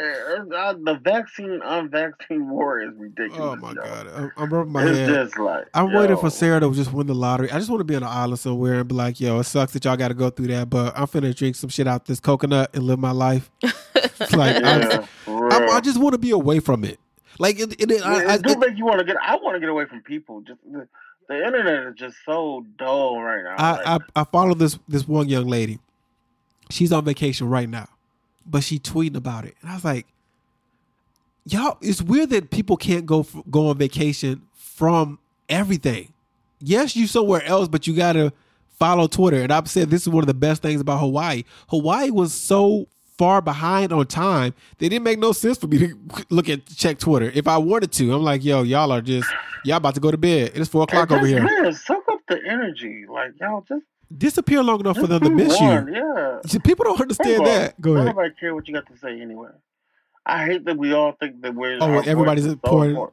uh, the vaccine unvaccine war is ridiculous. Oh my yo. god, I'm, I'm rubbing my it's head. just like I'm yo, waiting for Sarah to just win the lottery. I just want to be on an island somewhere and be like, yo, it sucks that y'all got to go through that, but I'm finna drink some shit out this coconut and live my life. *laughs* It's like Yeah, I, for I, real. I just want to be away from it. Like it, it, it, I, I, it do it- make you want to get. I want to get away from people. Just the, internet is just so dull right now. I, Like, I I follow this this one young lady. She's on vacation right now, but she tweeting about it, and I was like, "Y'all, it's weird that people can't go go on vacation from everything. Yes, you somewhere else, but you gotta follow Twitter." And I've said this is one of the best things about Hawaii. Hawaii was so far behind on time that it didn't make no sense for me to *laughs* look at check Twitter if I wanted to. I'm like, "Yo, y'all are just y'all about to go to bed. It's four o'clock over here. Man, soak up the energy. Like y'all just Disappear long enough for them to miss you." Yeah. See, People don't understand that. Go ahead. Nobody care what you got to say anyway. I hate that we all think that we're. Oh, everybody's important.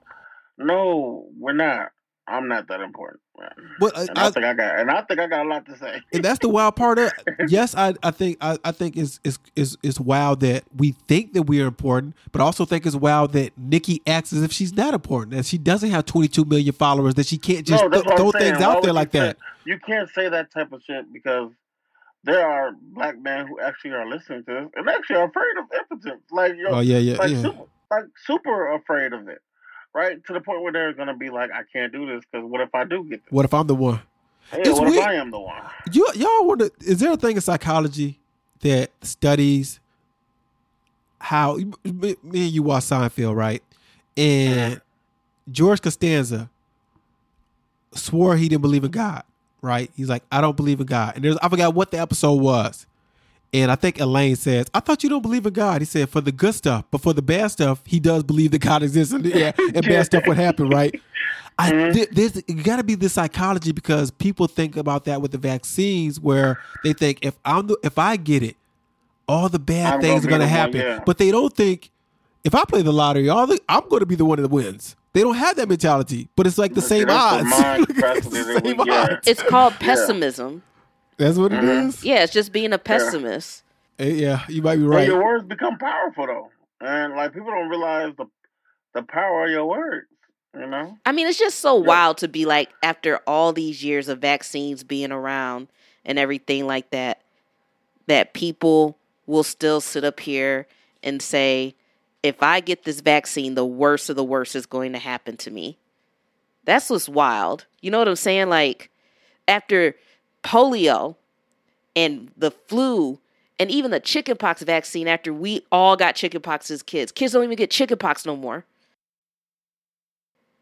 No, we're not. I'm not that important. Man. But uh, and I, I, think I got, and I think I got a lot to say. and that's the wild part of. *laughs* Yes, I, I think I, I think it's, it's it's it's wild that we think that we are important, but I also think it's wild that Nicki acts as if she's not important, that she doesn't have 22 million followers, that she can't just no, th- throw saying. things Why out there like say- that. You can't say that type of shit because there are black men who actually are listening to this and actually are afraid of impotence. Like, yo, Oh yeah, yeah, like, yeah. super, like super afraid of it, right? To the point where they're gonna be like, I can't do this because what if I do get this? What if I'm the one? Yeah, It's what weird. if I am the one? You y'all wonder is there a thing in psychology that studies how me me and you watch Seinfeld, right? And George Costanza swore he didn't believe in God, right? He's like, I don't believe in God. And there's I forgot what the episode was. And I think Elaine says, I thought you don't believe in God. He said, for the good stuff, but for the bad stuff, he does believe that God exists and, yeah, and bad stuff would happen, right? I th- there's got to be this psychology because people think about that with the vaccines, where they think if I'm the, if I get it, all the bad I'm things are gonna going to be one, happen. yeah. But they don't think if I play the lottery, all the, I'm going to be the one that wins. They don't have that mentality, but it's like the same That's odds. the mind It's the capacity that we same odds. It's called pessimism. That's what it Mhm. is. Yeah, it's just being a pessimist. Eh, Yeah, you might be And right. your words become powerful though, and like people don't realize the the power of your words. You know. I mean, it's just so Yeah. wild to be like, after all these years of vaccines being around and everything like that, that people will still sit up here and say, if I get this vaccine, the worst of the worst is going to happen to me. That's what's wild. You know what I'm saying? Like, after polio and the flu and even the chickenpox vaccine, after we all got chickenpox as kids, kids don't even get chickenpox no more.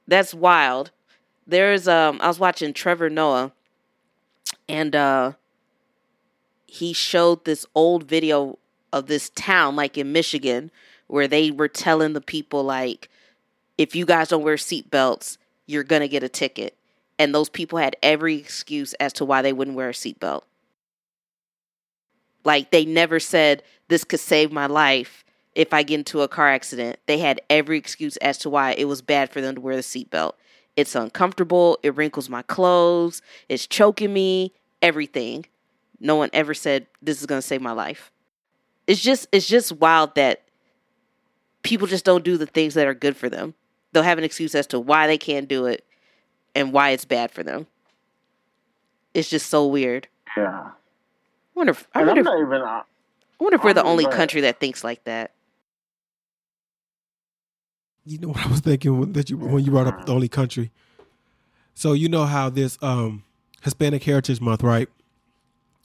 That's wild there's um I was watching Trevor Noah and uh he showed this old video of this town like in Michigan where they were telling the people like if you guys don't wear seatbelts, you're going to get a ticket. And those people had every excuse as to why they wouldn't wear a seatbelt. Like they never said this could save my life if I get into a car accident. They had every excuse as to why it was bad for them to wear the seatbelt. It's uncomfortable, it wrinkles my clothes, it's choking me, everything. No one ever said this is going to save my life. It's just it's just wild that people just don't do the things that are good for them. They'll have an excuse as to why they can't do it and why it's bad for them. It's just so weird. Yeah. I wonder if, I wonder I'm if, even. uh, I wonder if we're the only glad. country that thinks like that. You know what I was thinking when, that you when you brought up the only country. So you know how this um Hispanic Heritage Month, right?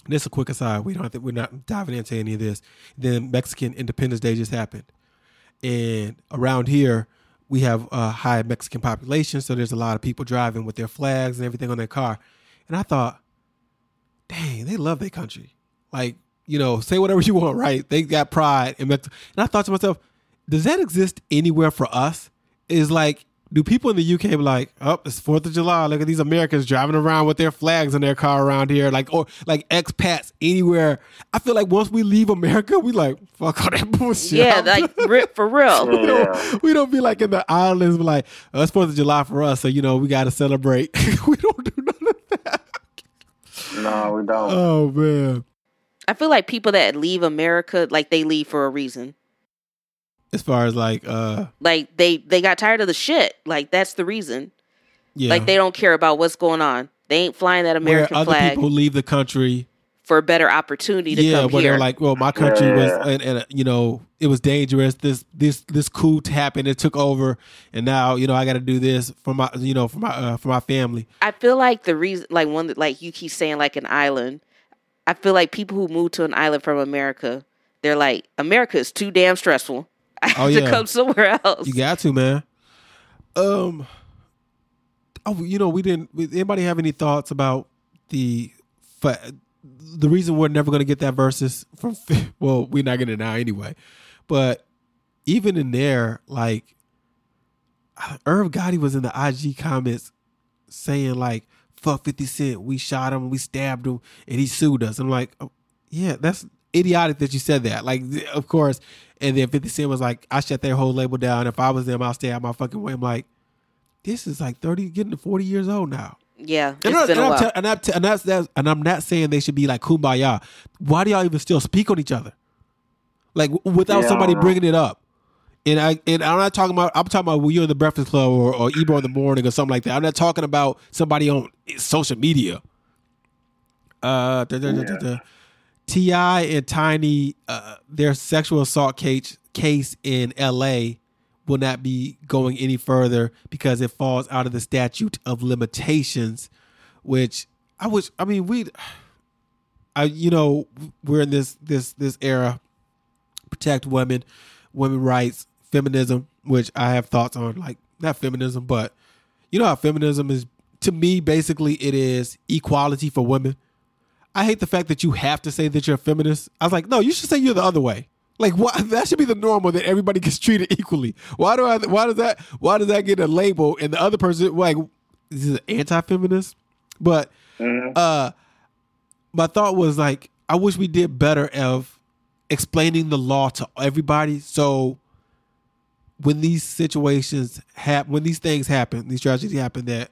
This is a quick aside. We don't have we're not diving into any of this. Then Mexican Independence Day just happened, and around here we have a high Mexican population, so there's a lot of people driving with their flags and everything on their car. And I thought, dang, they love their country. Like you know, say whatever *laughs* you want, right? They got pride in Mexico. And I thought to myself, does that exist anywhere for us? Is like, do people in the UK be like, oh, it's Fourth of July. Look at these Americans driving around with their flags in their car around here, like or like expats anywhere. I feel like once we leave America, we like fuck all that *laughs* bullshit. Yeah, like *laughs* ri- for real. *laughs* we, don't, we don't be like in the islands, be like, oh, it's Fourth of July for us, so you know we got to celebrate. we don't do none of that. No, we don't. Oh man. I feel like people that leave America, like they leave for a reason. As far as like, uh, Like they they got tired of the shit. Like that's the reason. yeah, Like they don't care about what's going on. They ain't flying that American where other flag people leave the country for a better opportunity to yeah, come where here. they're like, well, my country Yeah, was, and, and you know, it was dangerous. This this this coup happened. It took over, and now you know I got to do this for my, you know, for my uh, for my family. I feel like the reason, like one, that- like you keep saying, like an island. I feel like people who move to an island from America, they're like, America is too damn stressful. I have Oh, to come somewhere else. You got to, man. Um. Oh, you know, we didn't. Anybody have any thoughts about the the reason we're never going to get that Verzuz from? *laughs* Well, we're not going to now anyway. But even in there, like Irv Gotti was in the IG comments saying like "fuck Fifty Cent," we shot him, we stabbed him, and he sued us. I'm like, oh, yeah, that's idiotic that you said that. Like, of course. And then 50 Cent was like, I shut their whole label down. If I was them, I'll stay out my fucking way. I'm like, this is like 30, getting to 40 years old now. yeah, it's And, I'm, been and, a I'm while. te- and, I'm te- and that's, that's and I'm not saying they should be like kumbaya. Why do y'all even still speak on each other? Like w- without Yeah, somebody bringing it up. And I and I'm not talking about I'm talking about when you're in the Breakfast Club or, or Ebro in the morning or something like that. I'm not talking about somebody on social media. Uh, da- da- da- da- da. T.I and Tiny, uh, their sexual assault case case in L.A. will not be going any further because it falls out of the statute of limitations. Which I wish. I mean, we, I you know, we're in this this this era, protect women, women rights, feminism, which I have thoughts on. Like not feminism, but you know how feminism is to me. Basically, it is equality for women. I hate the fact that you have to say that you're a feminist. I was like, no, you should say you're the other way. Like, why? *laughs* That should be the normal that everybody gets treated equally. Why do I? Why does that? Why does that get a label and the other person like this is anti-feminist? But uh, my thought was like, I wish we did better of explaining the law to everybody. So when these situations happen, when these things happen, these tragedies happen, that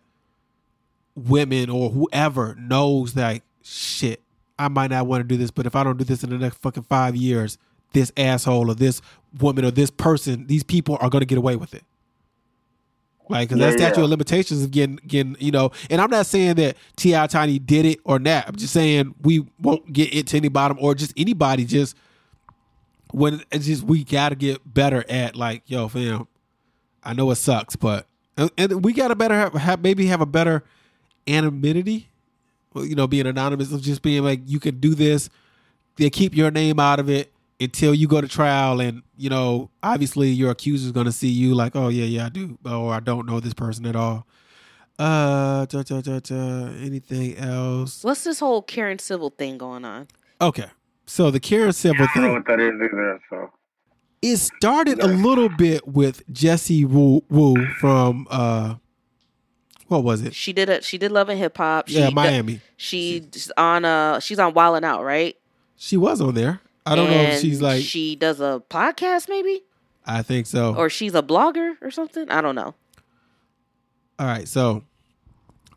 women or whoever knows like shit i might not want to do this but if i don't do this in the next fucking five years this asshole or this woman or this person these people are going to get away with it like because Yeah, that statute yeah. of limitations is getting getting you know and i'm not saying that T.I tiny did it or not i'm just saying we won't get it to any bottom or just anybody just when it's just we got to get better at like yo fam I know it sucks, but and, and we gotta better have, have maybe have a better anonymity. Well, you know, being anonymous of just being like you can do this. They keep your name out of it until you go to trial, and you know, obviously your accuser's gonna see you like, oh yeah, yeah, I do, or I don't know this person at all. Uh, da, da, da, da, anything else? What's this whole Karen Civil thing going on? Okay, so the Karen Civil thing. I don't know thing. what that is either. So It started a little bit with Jessie Woo, Woo from uh, what was it? She did a she did Love and Hip Hop. She Yeah, Miami. She's on uh she's on Wildin' Out, right? She was on there. I don't know if she's like. she does a podcast maybe I think so. or she's a blogger or something. I don't know. All right, so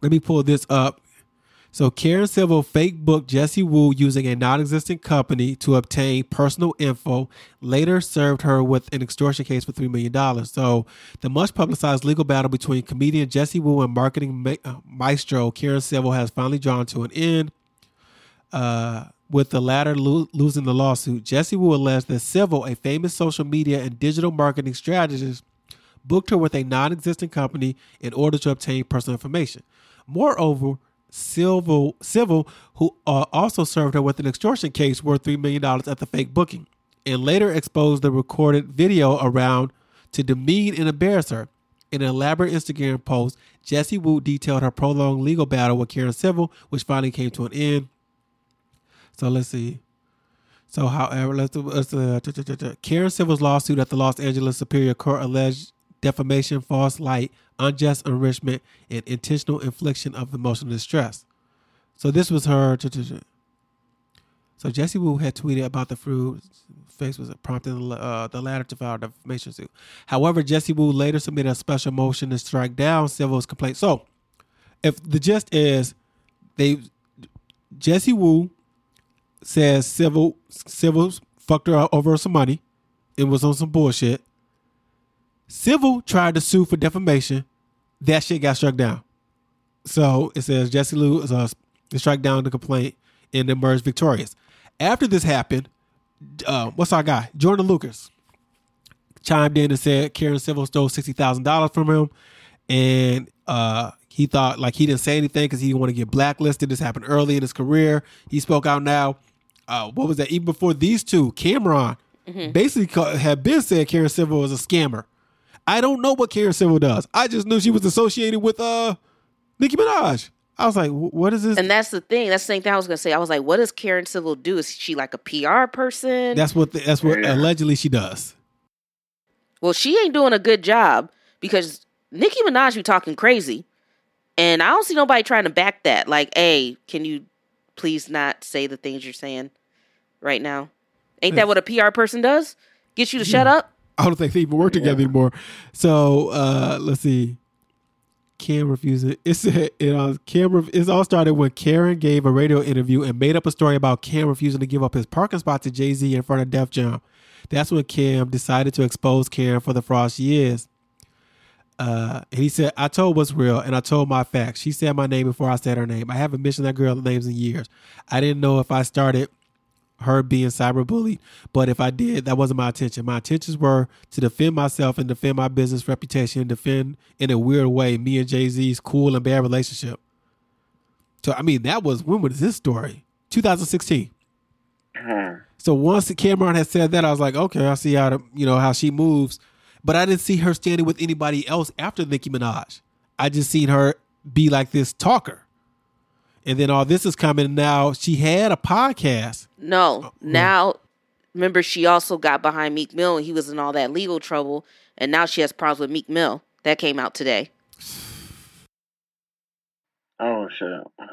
let me pull this up. So Karen Civil fake booked Jessie Woo using a non-existent company to obtain personal info. Later served her with an extortion case for three million dollars. So the much publicized legal battle between comedian Jessie Woo and marketing ma- uh, maestro Karen Civil has finally drawn to an end. Uh, with the latter lo- losing the lawsuit, Jessie Woo alleged that Civil, a famous social media and digital marketing strategist, booked her with a non-existent company in order to obtain personal information. Moreover, Civil, Civil who uh, also served her with an extortion case worth $3 million at the fake booking, and later exposed the recorded video around to demean and embarrass her. In an elaborate Instagram post, Jessie Woo detailed her prolonged legal battle with Karen Civil, which finally came to an end. So let's see. So, however, let's, let's uh, Karen Civil's lawsuit at the Los Angeles Superior Court alleged defamation, false light, unjust enrichment, and intentional infliction of emotional distress. So this was her. So Jessie Woo had tweeted about the fruit. Face was prompting the, uh, the latter to file a defamation suit. However, Jessie Woo later submitted a special motion to strike down Civil's complaint. So, if the gist is, they Jessie Woo says Civil Civil fucked her over some money. It was on some bullshit. Civil tried to sue for defamation. That shit got struck down. So it says Jesse Lou uh, struck down the complaint and emerged victorious. After this happened, uh, what's our guy Jordan Lucas chimed in and said Karen Civil stole sixty thousand dollars from him, and uh, he thought like he didn't say anything because he didn't want to get blacklisted. This happened early in his career. He spoke out now. Uh, what was that? Even before these two, Cam'ron basically had been said Karen Civil was a scammer. I don't know what Karen Civil does. I just knew she was associated with uh Nicki Minaj. I was like, what is this? And that's the thing. That's the same thing I was gonna say. I was like, what does Karen Civil do? Is she like a PR person? that's what the, that's what allegedly she does. well, she ain't doing a good job because Nicki Minaj be talking crazy, and I don't see nobody trying to back that. Like, hey, can you please not say the things you're saying right now? Ain't that what a PR person does? Get you to shut up? I don't think they even work together anymore. So uh let's see. Cam refused it. *laughs* It said it uh, Cam. It all started when Karen gave a radio interview and made up a story about Cam refusing to give up his parking spot to Jay Z in front of Def Jam. That's when Cam decided to expose Karen for the fraud she is. Uh, and he said, "I told what's real, and I told my facts. She said my name before I said her name. I haven't mentioned that girl's names in years. I didn't know if I started her being cyberbullied, but if I did, that wasn't my intention. My intentions were to defend myself and defend my business reputation and defend in a weird way me and Jay Z's cool and bad relationship. So I mean, that was when was this story? 2016. Hmm. So once Cam'ron had said that, I was like, okay, I see how the, you know how she moves, but I didn't see her standing with anybody else after Nicki Minaj. I just seen her be like this talker, and then all this is coming now. She had a podcast. No. Now, remember, she also got behind Meek Mill, and he was in all that legal trouble, and now she has problems with Meek Mill. That came out today. Oh shit.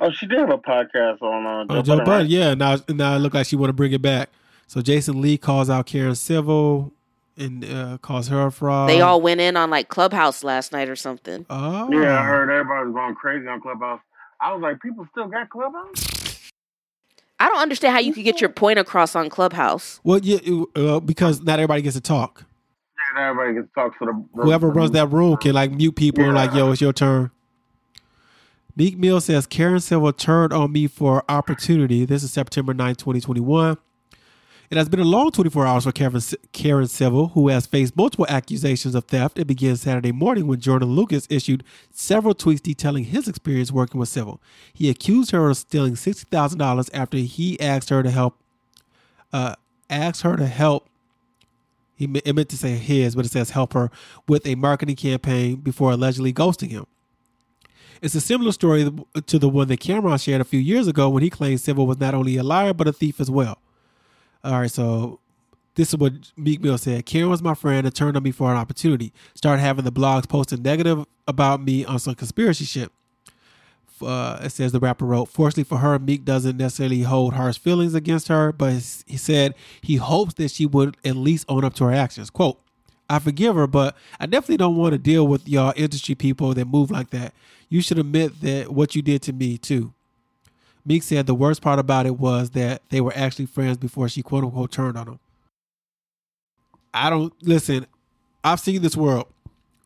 Oh, she did have a podcast on uh, Joe, Oh, Joe Budden, Budden, right? yeah. Now, now it looked like she want to bring it back. So Jason Lee calls out Karen Civil and uh, calls her a fraud. They all went in on like Clubhouse last night or something. Oh, Yeah, I heard everybody was going crazy on Clubhouse. I was like, people still got Clubhouse? I don't understand how you could get your point across on Clubhouse. Well, yeah, uh, because not everybody gets to talk. Yeah, everybody gets to talk to the, the Whoever runs that room can like mute people and like, yo, it's your turn. Meek Mill says Karen Civil turned on me for opportunity. This is September 9, 2021. It has been a long 24 hours for Karen, Karen Civil, who has faced multiple accusations of theft. It began Saturday morning when Jordan Lucas issued several tweets detailing his experience working with Civil. He accused her of stealing $60,000 after he asked her to help uh, asked her to help He it meant to say his, but it says help her with a marketing campaign before allegedly ghosting him. It's a similar story to the one that Cam'ron shared a few years ago when he claimed Civil was not only a liar but a thief as well. All right, so this is what Meek Mill said. Karen was my friend and turned on me for an opportunity. Started having the blogs posting negative about me on some conspiracy shit. Uh, it says the rapper wrote, Fortunately for her, Meek doesn't necessarily hold harsh feelings against her, but he said he hopes that she would at least own up to her actions. Quote, I forgive her, but I definitely don't want to deal with y'all industry people that move like that. You should admit that what you did to me too. Meek said the worst part about it was that they were actually friends before she quote unquote turned on him. I don't listen. I've seen this world.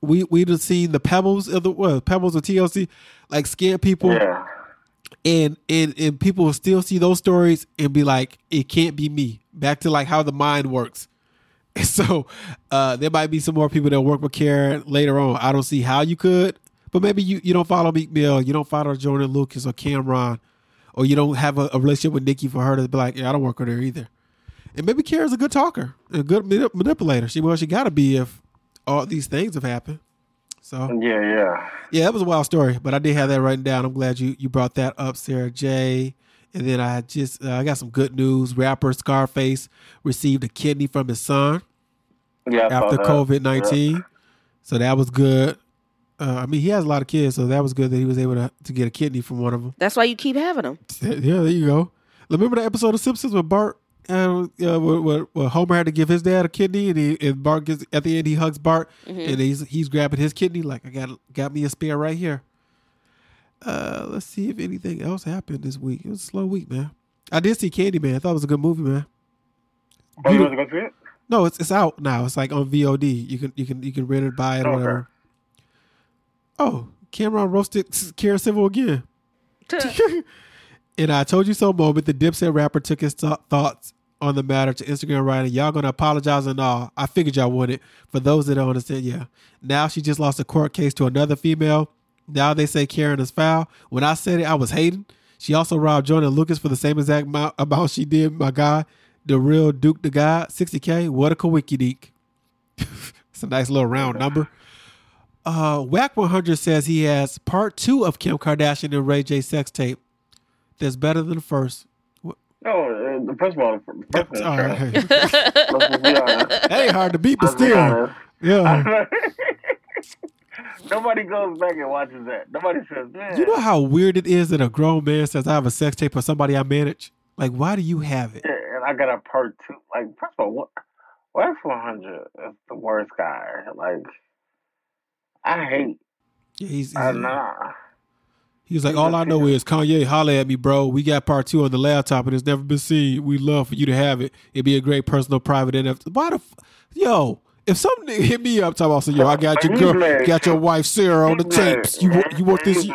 We we done seen the pebbles of the well, pebbles of TLC, like scare people, Yeah. and and and people will still see those stories and be like, it can't be me. Back to like how the mind works. And *laughs* so uh, there might be some more people that work with Karen later on. I don't see how you could, but maybe you, you don't follow Meek Mill, you don't follow Jordan Lucas or Cam'ron, or you don't have a, a relationship with Nicki for her to be like, yeah, I don't work with her either. And maybe Karen's a good talker, a good manip- manipulator. She well, she got to be if all these things have happened. So Yeah, yeah. yeah, that was a wild story, but I did have that written down. I'm glad you you brought that up, Sarah J. And then I just uh, I got some good news. Rapper Scarface received a kidney from his son Yeah. After. COVID nineteen, so that was good. Uh, I mean, he has a lot of kids, so that was good that he was able to, to get a kidney from one of them. That's why you keep having them. *laughs* Yeah, there you go. Remember the episode of Simpsons where Bart, and uh, where, where, where Homer had to give his dad a kidney, and, he, and Bart gets at the end he hugs Bart, and he's he's grabbing his kidney like I got got me a spare right here. Uh, let's see if anything else happened this week. It was a slow week, man. I did see Candyman. I thought it was a good movie, man. Oh, you want to go see it? No, it's it's out now. It's like on VOD. You can you can you can rent it, buy it, or Okay. Oh, Cam'ron roasted Karen Civil again. *laughs* and I told you so moment, the Dipset rapper took his th- thoughts on the matter to Instagram writing, Y'all gonna apologize and all. I figured y'all wouldn't. For those that don't understand, yeah. Now she just lost a court case to another female. Now they say Karen is foul. When I said it, I was hating. She also robbed Jordan Lucas for the same exact amount, amount she did my guy, the real Duke the guy, 60K. What a kawiki deek. *laughs* it's a nice little round number. Uh, Wack 100 says he has part two of Kim Kardashian and Ray J sex tape that's better than the first. No, uh, the first one. The first one. All trash. right. *laughs* Let's just be honest. *laughs* that ain't hard to beat, but still. Yeah. *laughs* Nobody goes back and watches that. Nobody says, man. You know how weird it is that a grown man says, I have a sex tape of somebody I manage? Like, why do you have it? Yeah, and I got a part two. Like, first of all, what? Wax 100 is the worst guy. Like, I hate. Yeah, he's, I he's, nah. he's like, all I know is Kanye, holla at me, bro. We got part two on the laptop and it's never been seen. We love for you to have it. It'd be a great personal private NFT. Why the f- Yo, if something hit me up talking about, so, yo, I got your He's girl, married. got your wife Sarah on the He's married. tapes. You want, you want this? He's you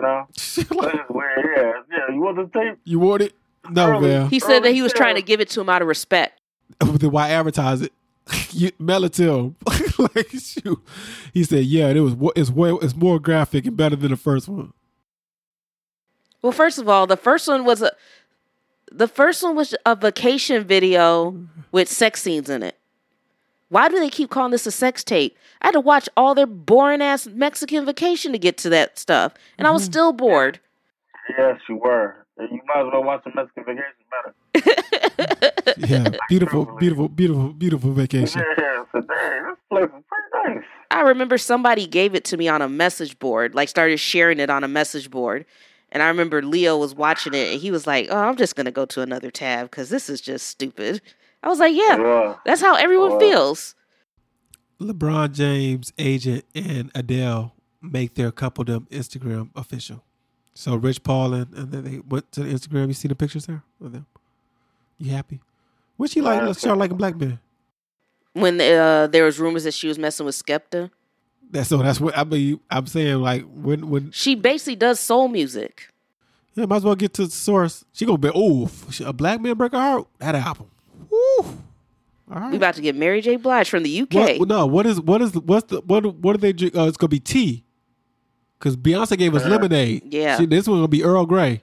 know? *laughs* Like, Yeah, yeah. You want this tape? you want it? No, Early. man. He said that he Early was trying to give it to him out of respect. *laughs* then why advertise it? You, mail it to him. like, shoot. He said, "Yeah, it was. It's way. It's more graphic and better than the first one." Well, first of all, the first one was a the first one was a vacation video with sex scenes in it. Why do they keep calling this a sex tape? I had to watch all their boring ass Mexican vacation to get to that stuff, and I was mm-hmm. still bored. Yes, you were. You might as well watch the Mexican Vacation better. *laughs* Yeah, *laughs* beautiful, beautiful, beautiful, beautiful vacation. Yeah, so dang, this place is pretty nice. I remember somebody gave it to me on a message board, like started sharing it on a message board. And I remember Leo was watching it and he was like, Oh, I'm just going to go to another tab because this is just stupid. I was like, Yeah, Yeah. that's how everyone Wow. feels. LeBron James agent and Adele make their coupledom Instagram official. So Rich Paul and, and then they went to the Instagram. You see the pictures there of them. You happy? What she like? Start like a black man. When uh, there was rumors that she was messing with Skepta, That's so. That's what I mean. I'm saying like when when she basically does soul music. yeah, might as well get to the source. She gonna be oof. A black man break her heart. That album. Woo. All right. We about to get Mary J. Blige from the UK. What, no, what is what is what's the what what are they? Uh, it's gonna be tea, because Beyonce gave us lemonade. Yeah. She- this one gonna be Earl Grey.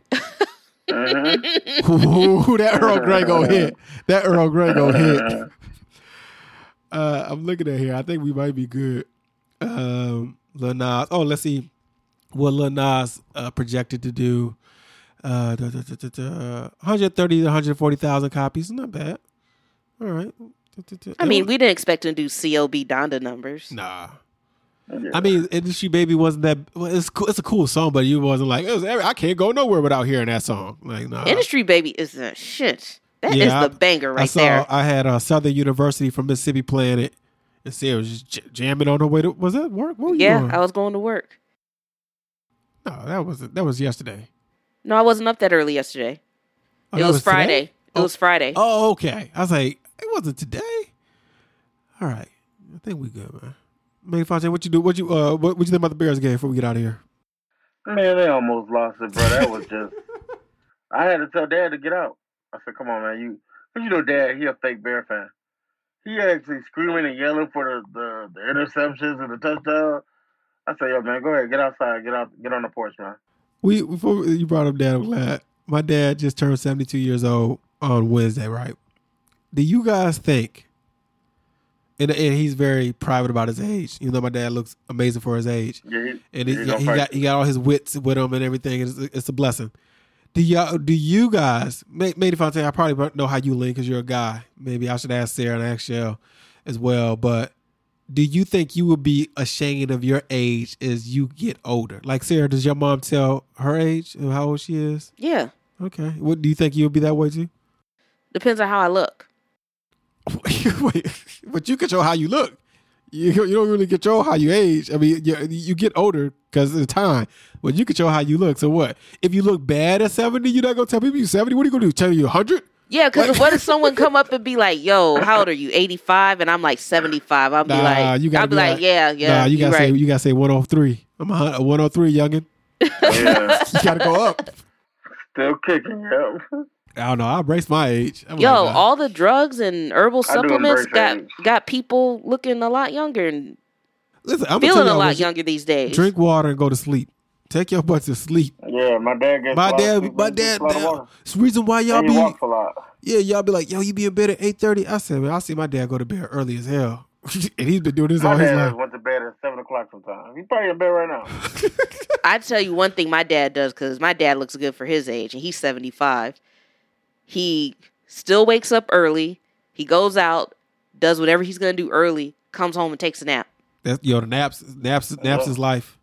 Mm-hmm. *laughs* Ooh, that Earl Grey gonna hit. That Earl Grey gonna hit. Uh, I'm looking at here. I think we might be good. Um, Lil Nas. Oh, let's see what Lil Nas uh, projected to do. Uh, da, da, da, da, da, 130 to 140,000 copies. Not bad. All right. Da, da, da. I mean, we didn't expect him to do CLB Donda numbers. Nah. I mean, Industry Baby wasn't that. Well, it's cool, it's a cool song, but you wasn't like it was. I can't go nowhere without hearing that song. Like, nah. Industry Baby is a shit. That is Yeah, the banger right I saw. there. I had uh, Southern University from Mississippi playing it, and see, it was just j- jamming on the way to. Was that work? What were you Yeah, doing? I was going to work. no, that was that was yesterday. No, I wasn't up that early yesterday. Oh, it was, today? Friday. It Oh. was Friday. Oh, okay. I was like, it wasn't today. All right, I think we good, man. Manny Fontaine, what you do? What you uh? What, what you think about the Bears game before we get out of here? Man, they almost lost it, bro. That was *laughs* just. I had to tell Dad to get out. I said, "Come on, man, you." Cause you know, Dad, he a fake Bear fan. He actually screaming and yelling for the the, the interceptions and the touchdown. I said, "Yo, man, go ahead, get outside, get out, get on the porch, man." We before you brought up dad, I'm glad. My dad just turned 72 years old on Wednesday, right? Do you guys think? And, and he's very private about his age. You know, my dad looks amazing for his age, Yeah, he, and he, he he, gonna he fight got he got all his wits with him and everything. It's, it's a blessing. Do y'all? Do you guys? May- Maybe Fontaine, I probably don't know how you lean because you're a guy. Maybe I should ask Sarah and ask Shell as well. But do you think you would be ashamed of your age as you get older? Like Sarah, does your mom tell her age and how old she is? Yeah, Okay. What do you think you'll be that way too? depends on how I look. *laughs* Wait, but you control how you look. You, you don't really control how you age. I mean, you, you get older because of the time, but you control how you look. So what? If you look bad at seventy, you're not gonna tell people you're seventy. What are you gonna do? Tell you hundred? Yeah, because Like- what if *laughs* someone come up and be like, "Yo, how old are you? 85?" and I'm like 75. I'll be Nah, like, you gotta I'll be be like, like- "Yeah, yeah, nah, you you gotta right." say you gotta say one hundred three. I'm a one hundred three, youngin. Yeah, *laughs* You gotta go up. still kicking. Yeah. I don't know. I embrace my age. I'm Yo, like, nah. all the drugs and herbal I do supplements embrace got age. got people looking a lot younger and Listen, I'm feeling a lot you- younger these days. Drink water and go to sleep. Take your butt to sleep. Yeah, my dad gets. My lost. dad, He- my he dad, a lot of water. it's the reason why y'all And be, a lot. yeah, y'all be like, yo, you be in bed at eight thirty. I said, man, I see my dad go to bed early as hell, *laughs* and he's been doing this My all his dad life. went to bed at seven o'clock sometimes. He's probably in bed right now. *laughs* I tell you one thing my dad does because my dad looks good for his age and he's 75. He still wakes up early. He goes out, does whatever he's going to do early, comes home and takes a nap. That's yo, the naps, naps, naps Yeah. is life.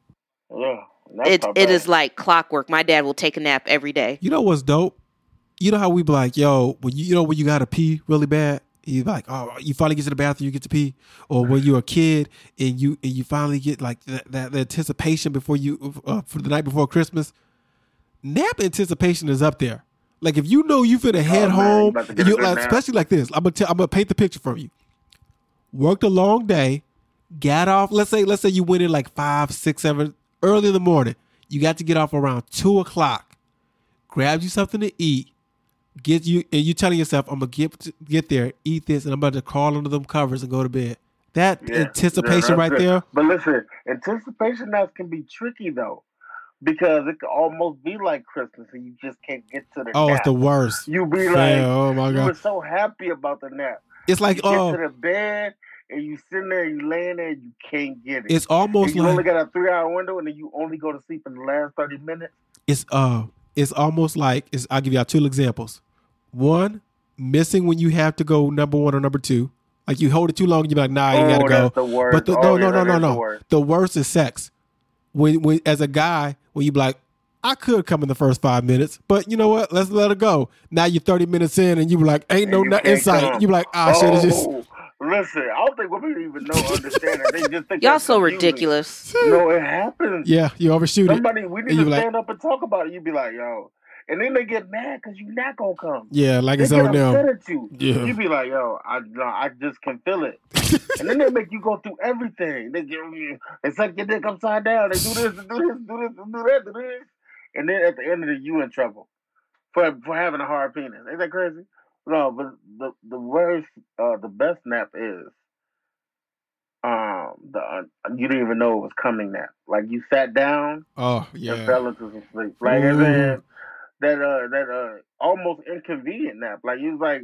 Yeah, that's It, not it bad. is like clockwork. My dad will take a nap every day. You know what's dope? You know how we be like, yo, when you, you know when you gotta pee really bad, you like, oh, you finally get to the bathroom, you get to pee, or when you're a kid and you and you finally get like that, that, the anticipation before you uh, for the night before Christmas. Nap anticipation is up there. Like if you know you finna head Oh, man, you home, and you like, especially like this. I'm gonna tell, I'm gonna paint the picture for you. Worked a long day, got off. Let's say let's say you went in like five, six, seven early in the morning. You got to get off around two o'clock. Grab you something to eat. Get you and you telling yourself, I'm gonna get get there, eat this, and I'm about to crawl under them covers and go to bed. That Yeah, anticipation yeah, right it. there. But listen, anticipation naps can be tricky though, because it can almost be like Christmas and you just can't get to the Oh, nap. it's the worst. You be like, oh my god, you were so happy about the nap. It's like You get oh, to the bed and you sitting there, you laying there, and you can't get it. it's And almost you only got a three hour window, and then you only go to sleep in the last thirty minutes. it's uh it's almost like it's I'll give y'all two examples. One, missing when you have to go number one or number two. Like you hold it too long, you be like, nah, you oh, gotta go. the worst. But the, oh, no, yeah, no, no, no, no. The worst is sex. When, when as a guy, when you be like, I could come in the first five minutes, but you know what? Let's let it go. Now you're 30 minutes in, and you be like, ain't no you insight. come. You be like, ah, shit, it's just Oh, Listen, I don't think women even know understand it. They just think *laughs* Y'all so confusing. ridiculous. No, it happens. yeah, you overshoot it. Somebody, we And need you to be like- stand up and talk about it. You'd be like, yo, and then they get mad because you not gonna come. Yeah, like They it's on upset at you. Yeah. You be like, yo, I no, I just can feel it. and then they make you go through everything. They give you, they suck your dick upside down. They do this, do this, do this, do that, do this. And then at the end of the, you in trouble for for having a hard penis. Ain't that crazy? No, but the the worst, uh, the best nap is um the uh, you didn't even know it was coming nap. Like you sat down Oh and yeah, fell into some sleep. Like as Ooh. in that uh that uh almost inconvenient nap. Like you was like,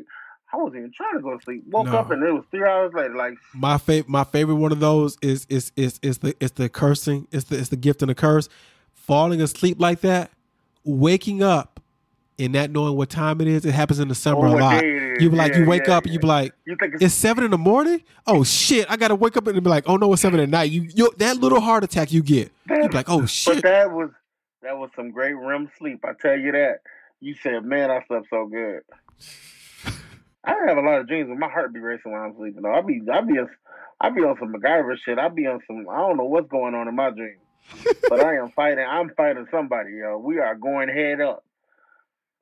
I wasn't even trying to go to sleep. Woke No. up and it was three hours later. Like My favorite, my favorite one of those is is is is the is the cursing. It's the it's the gift and the curse. Falling asleep like that, waking up, and not knowing what time it is. It happens in the summer Oh, a lot. day it is. You be like, you wake yeah, up and you be like, you it's, it's seven in the morning. Oh shit! I gotta wake up and be like, oh no, it's seven at night. You, you that little heart attack you get. You be like, oh but shit. that was that was some great REM sleep. I tell you that. You said, man, I slept so good. *laughs* I have a lot of dreams, but my heart be racing when I'm sleeping. Though I be, I be, I be on some MacGyver shit. I be on some. I don't know what's going on in my dreams, but I am fighting. I'm fighting somebody, yo. We are going head up.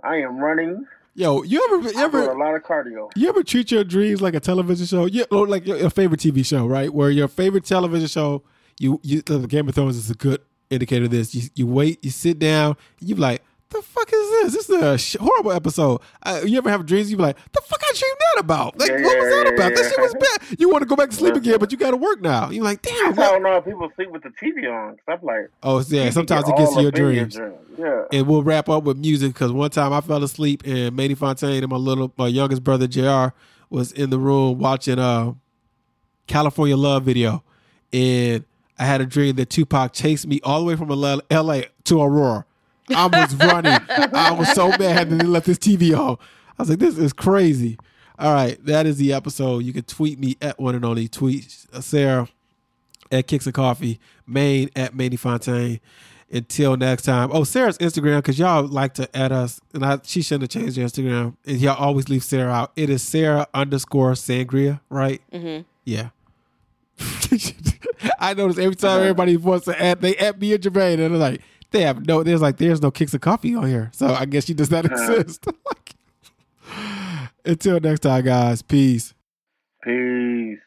I am running. Yo, you ever you ever a lot of cardio. You ever treat your dreams like a television show? Yeah, or like your, your favorite TV show, right? Where your favorite television show, you you the Game of Thrones is a good indicator this. You you wait, you sit down, you be like, the fuck is this? This is a sh- horrible episode. Uh, you ever have dreams? You be like, the fuck I dreamed that about? Like, Yeah, what was that yeah, about? That yeah. shit was bad. You want to go back to sleep again, but you got to work now. You're like, damn. I What? don't know if people sleep with the TV on. 'cause I'm like, Oh yeah, sometimes it gets to your in dreams. Yeah. And we'll wrap up with music because one time I fell asleep and Manny Fontaine and my little my youngest brother Jr. was in the room watching uh California Love video, and I had a dream that Tupac chased me all the way from L- L.A. to Aurora. I was *laughs* running. I was so mad that they left this TV on. I was like, this is crazy. All right, that is the episode. You can tweet me at one and only tweet uh, Sarah at Kicks and Coffee, Maine at Manny Fontaine. Until next time. Oh, Sarah's Instagram, because y'all like to add us, and I she shouldn't have changed her Instagram. And y'all always leave Sarah out. It is Sarah underscore Sangria, right? Mm-hmm. Yeah. *laughs* I notice every time everybody wants to add, they add me and Jermaine, and they're like, they have no, there's like, there's no Kicks of Coffee on here. So I guess she does not uh-huh. exist. *laughs* Until next time, guys. Peace. Peace.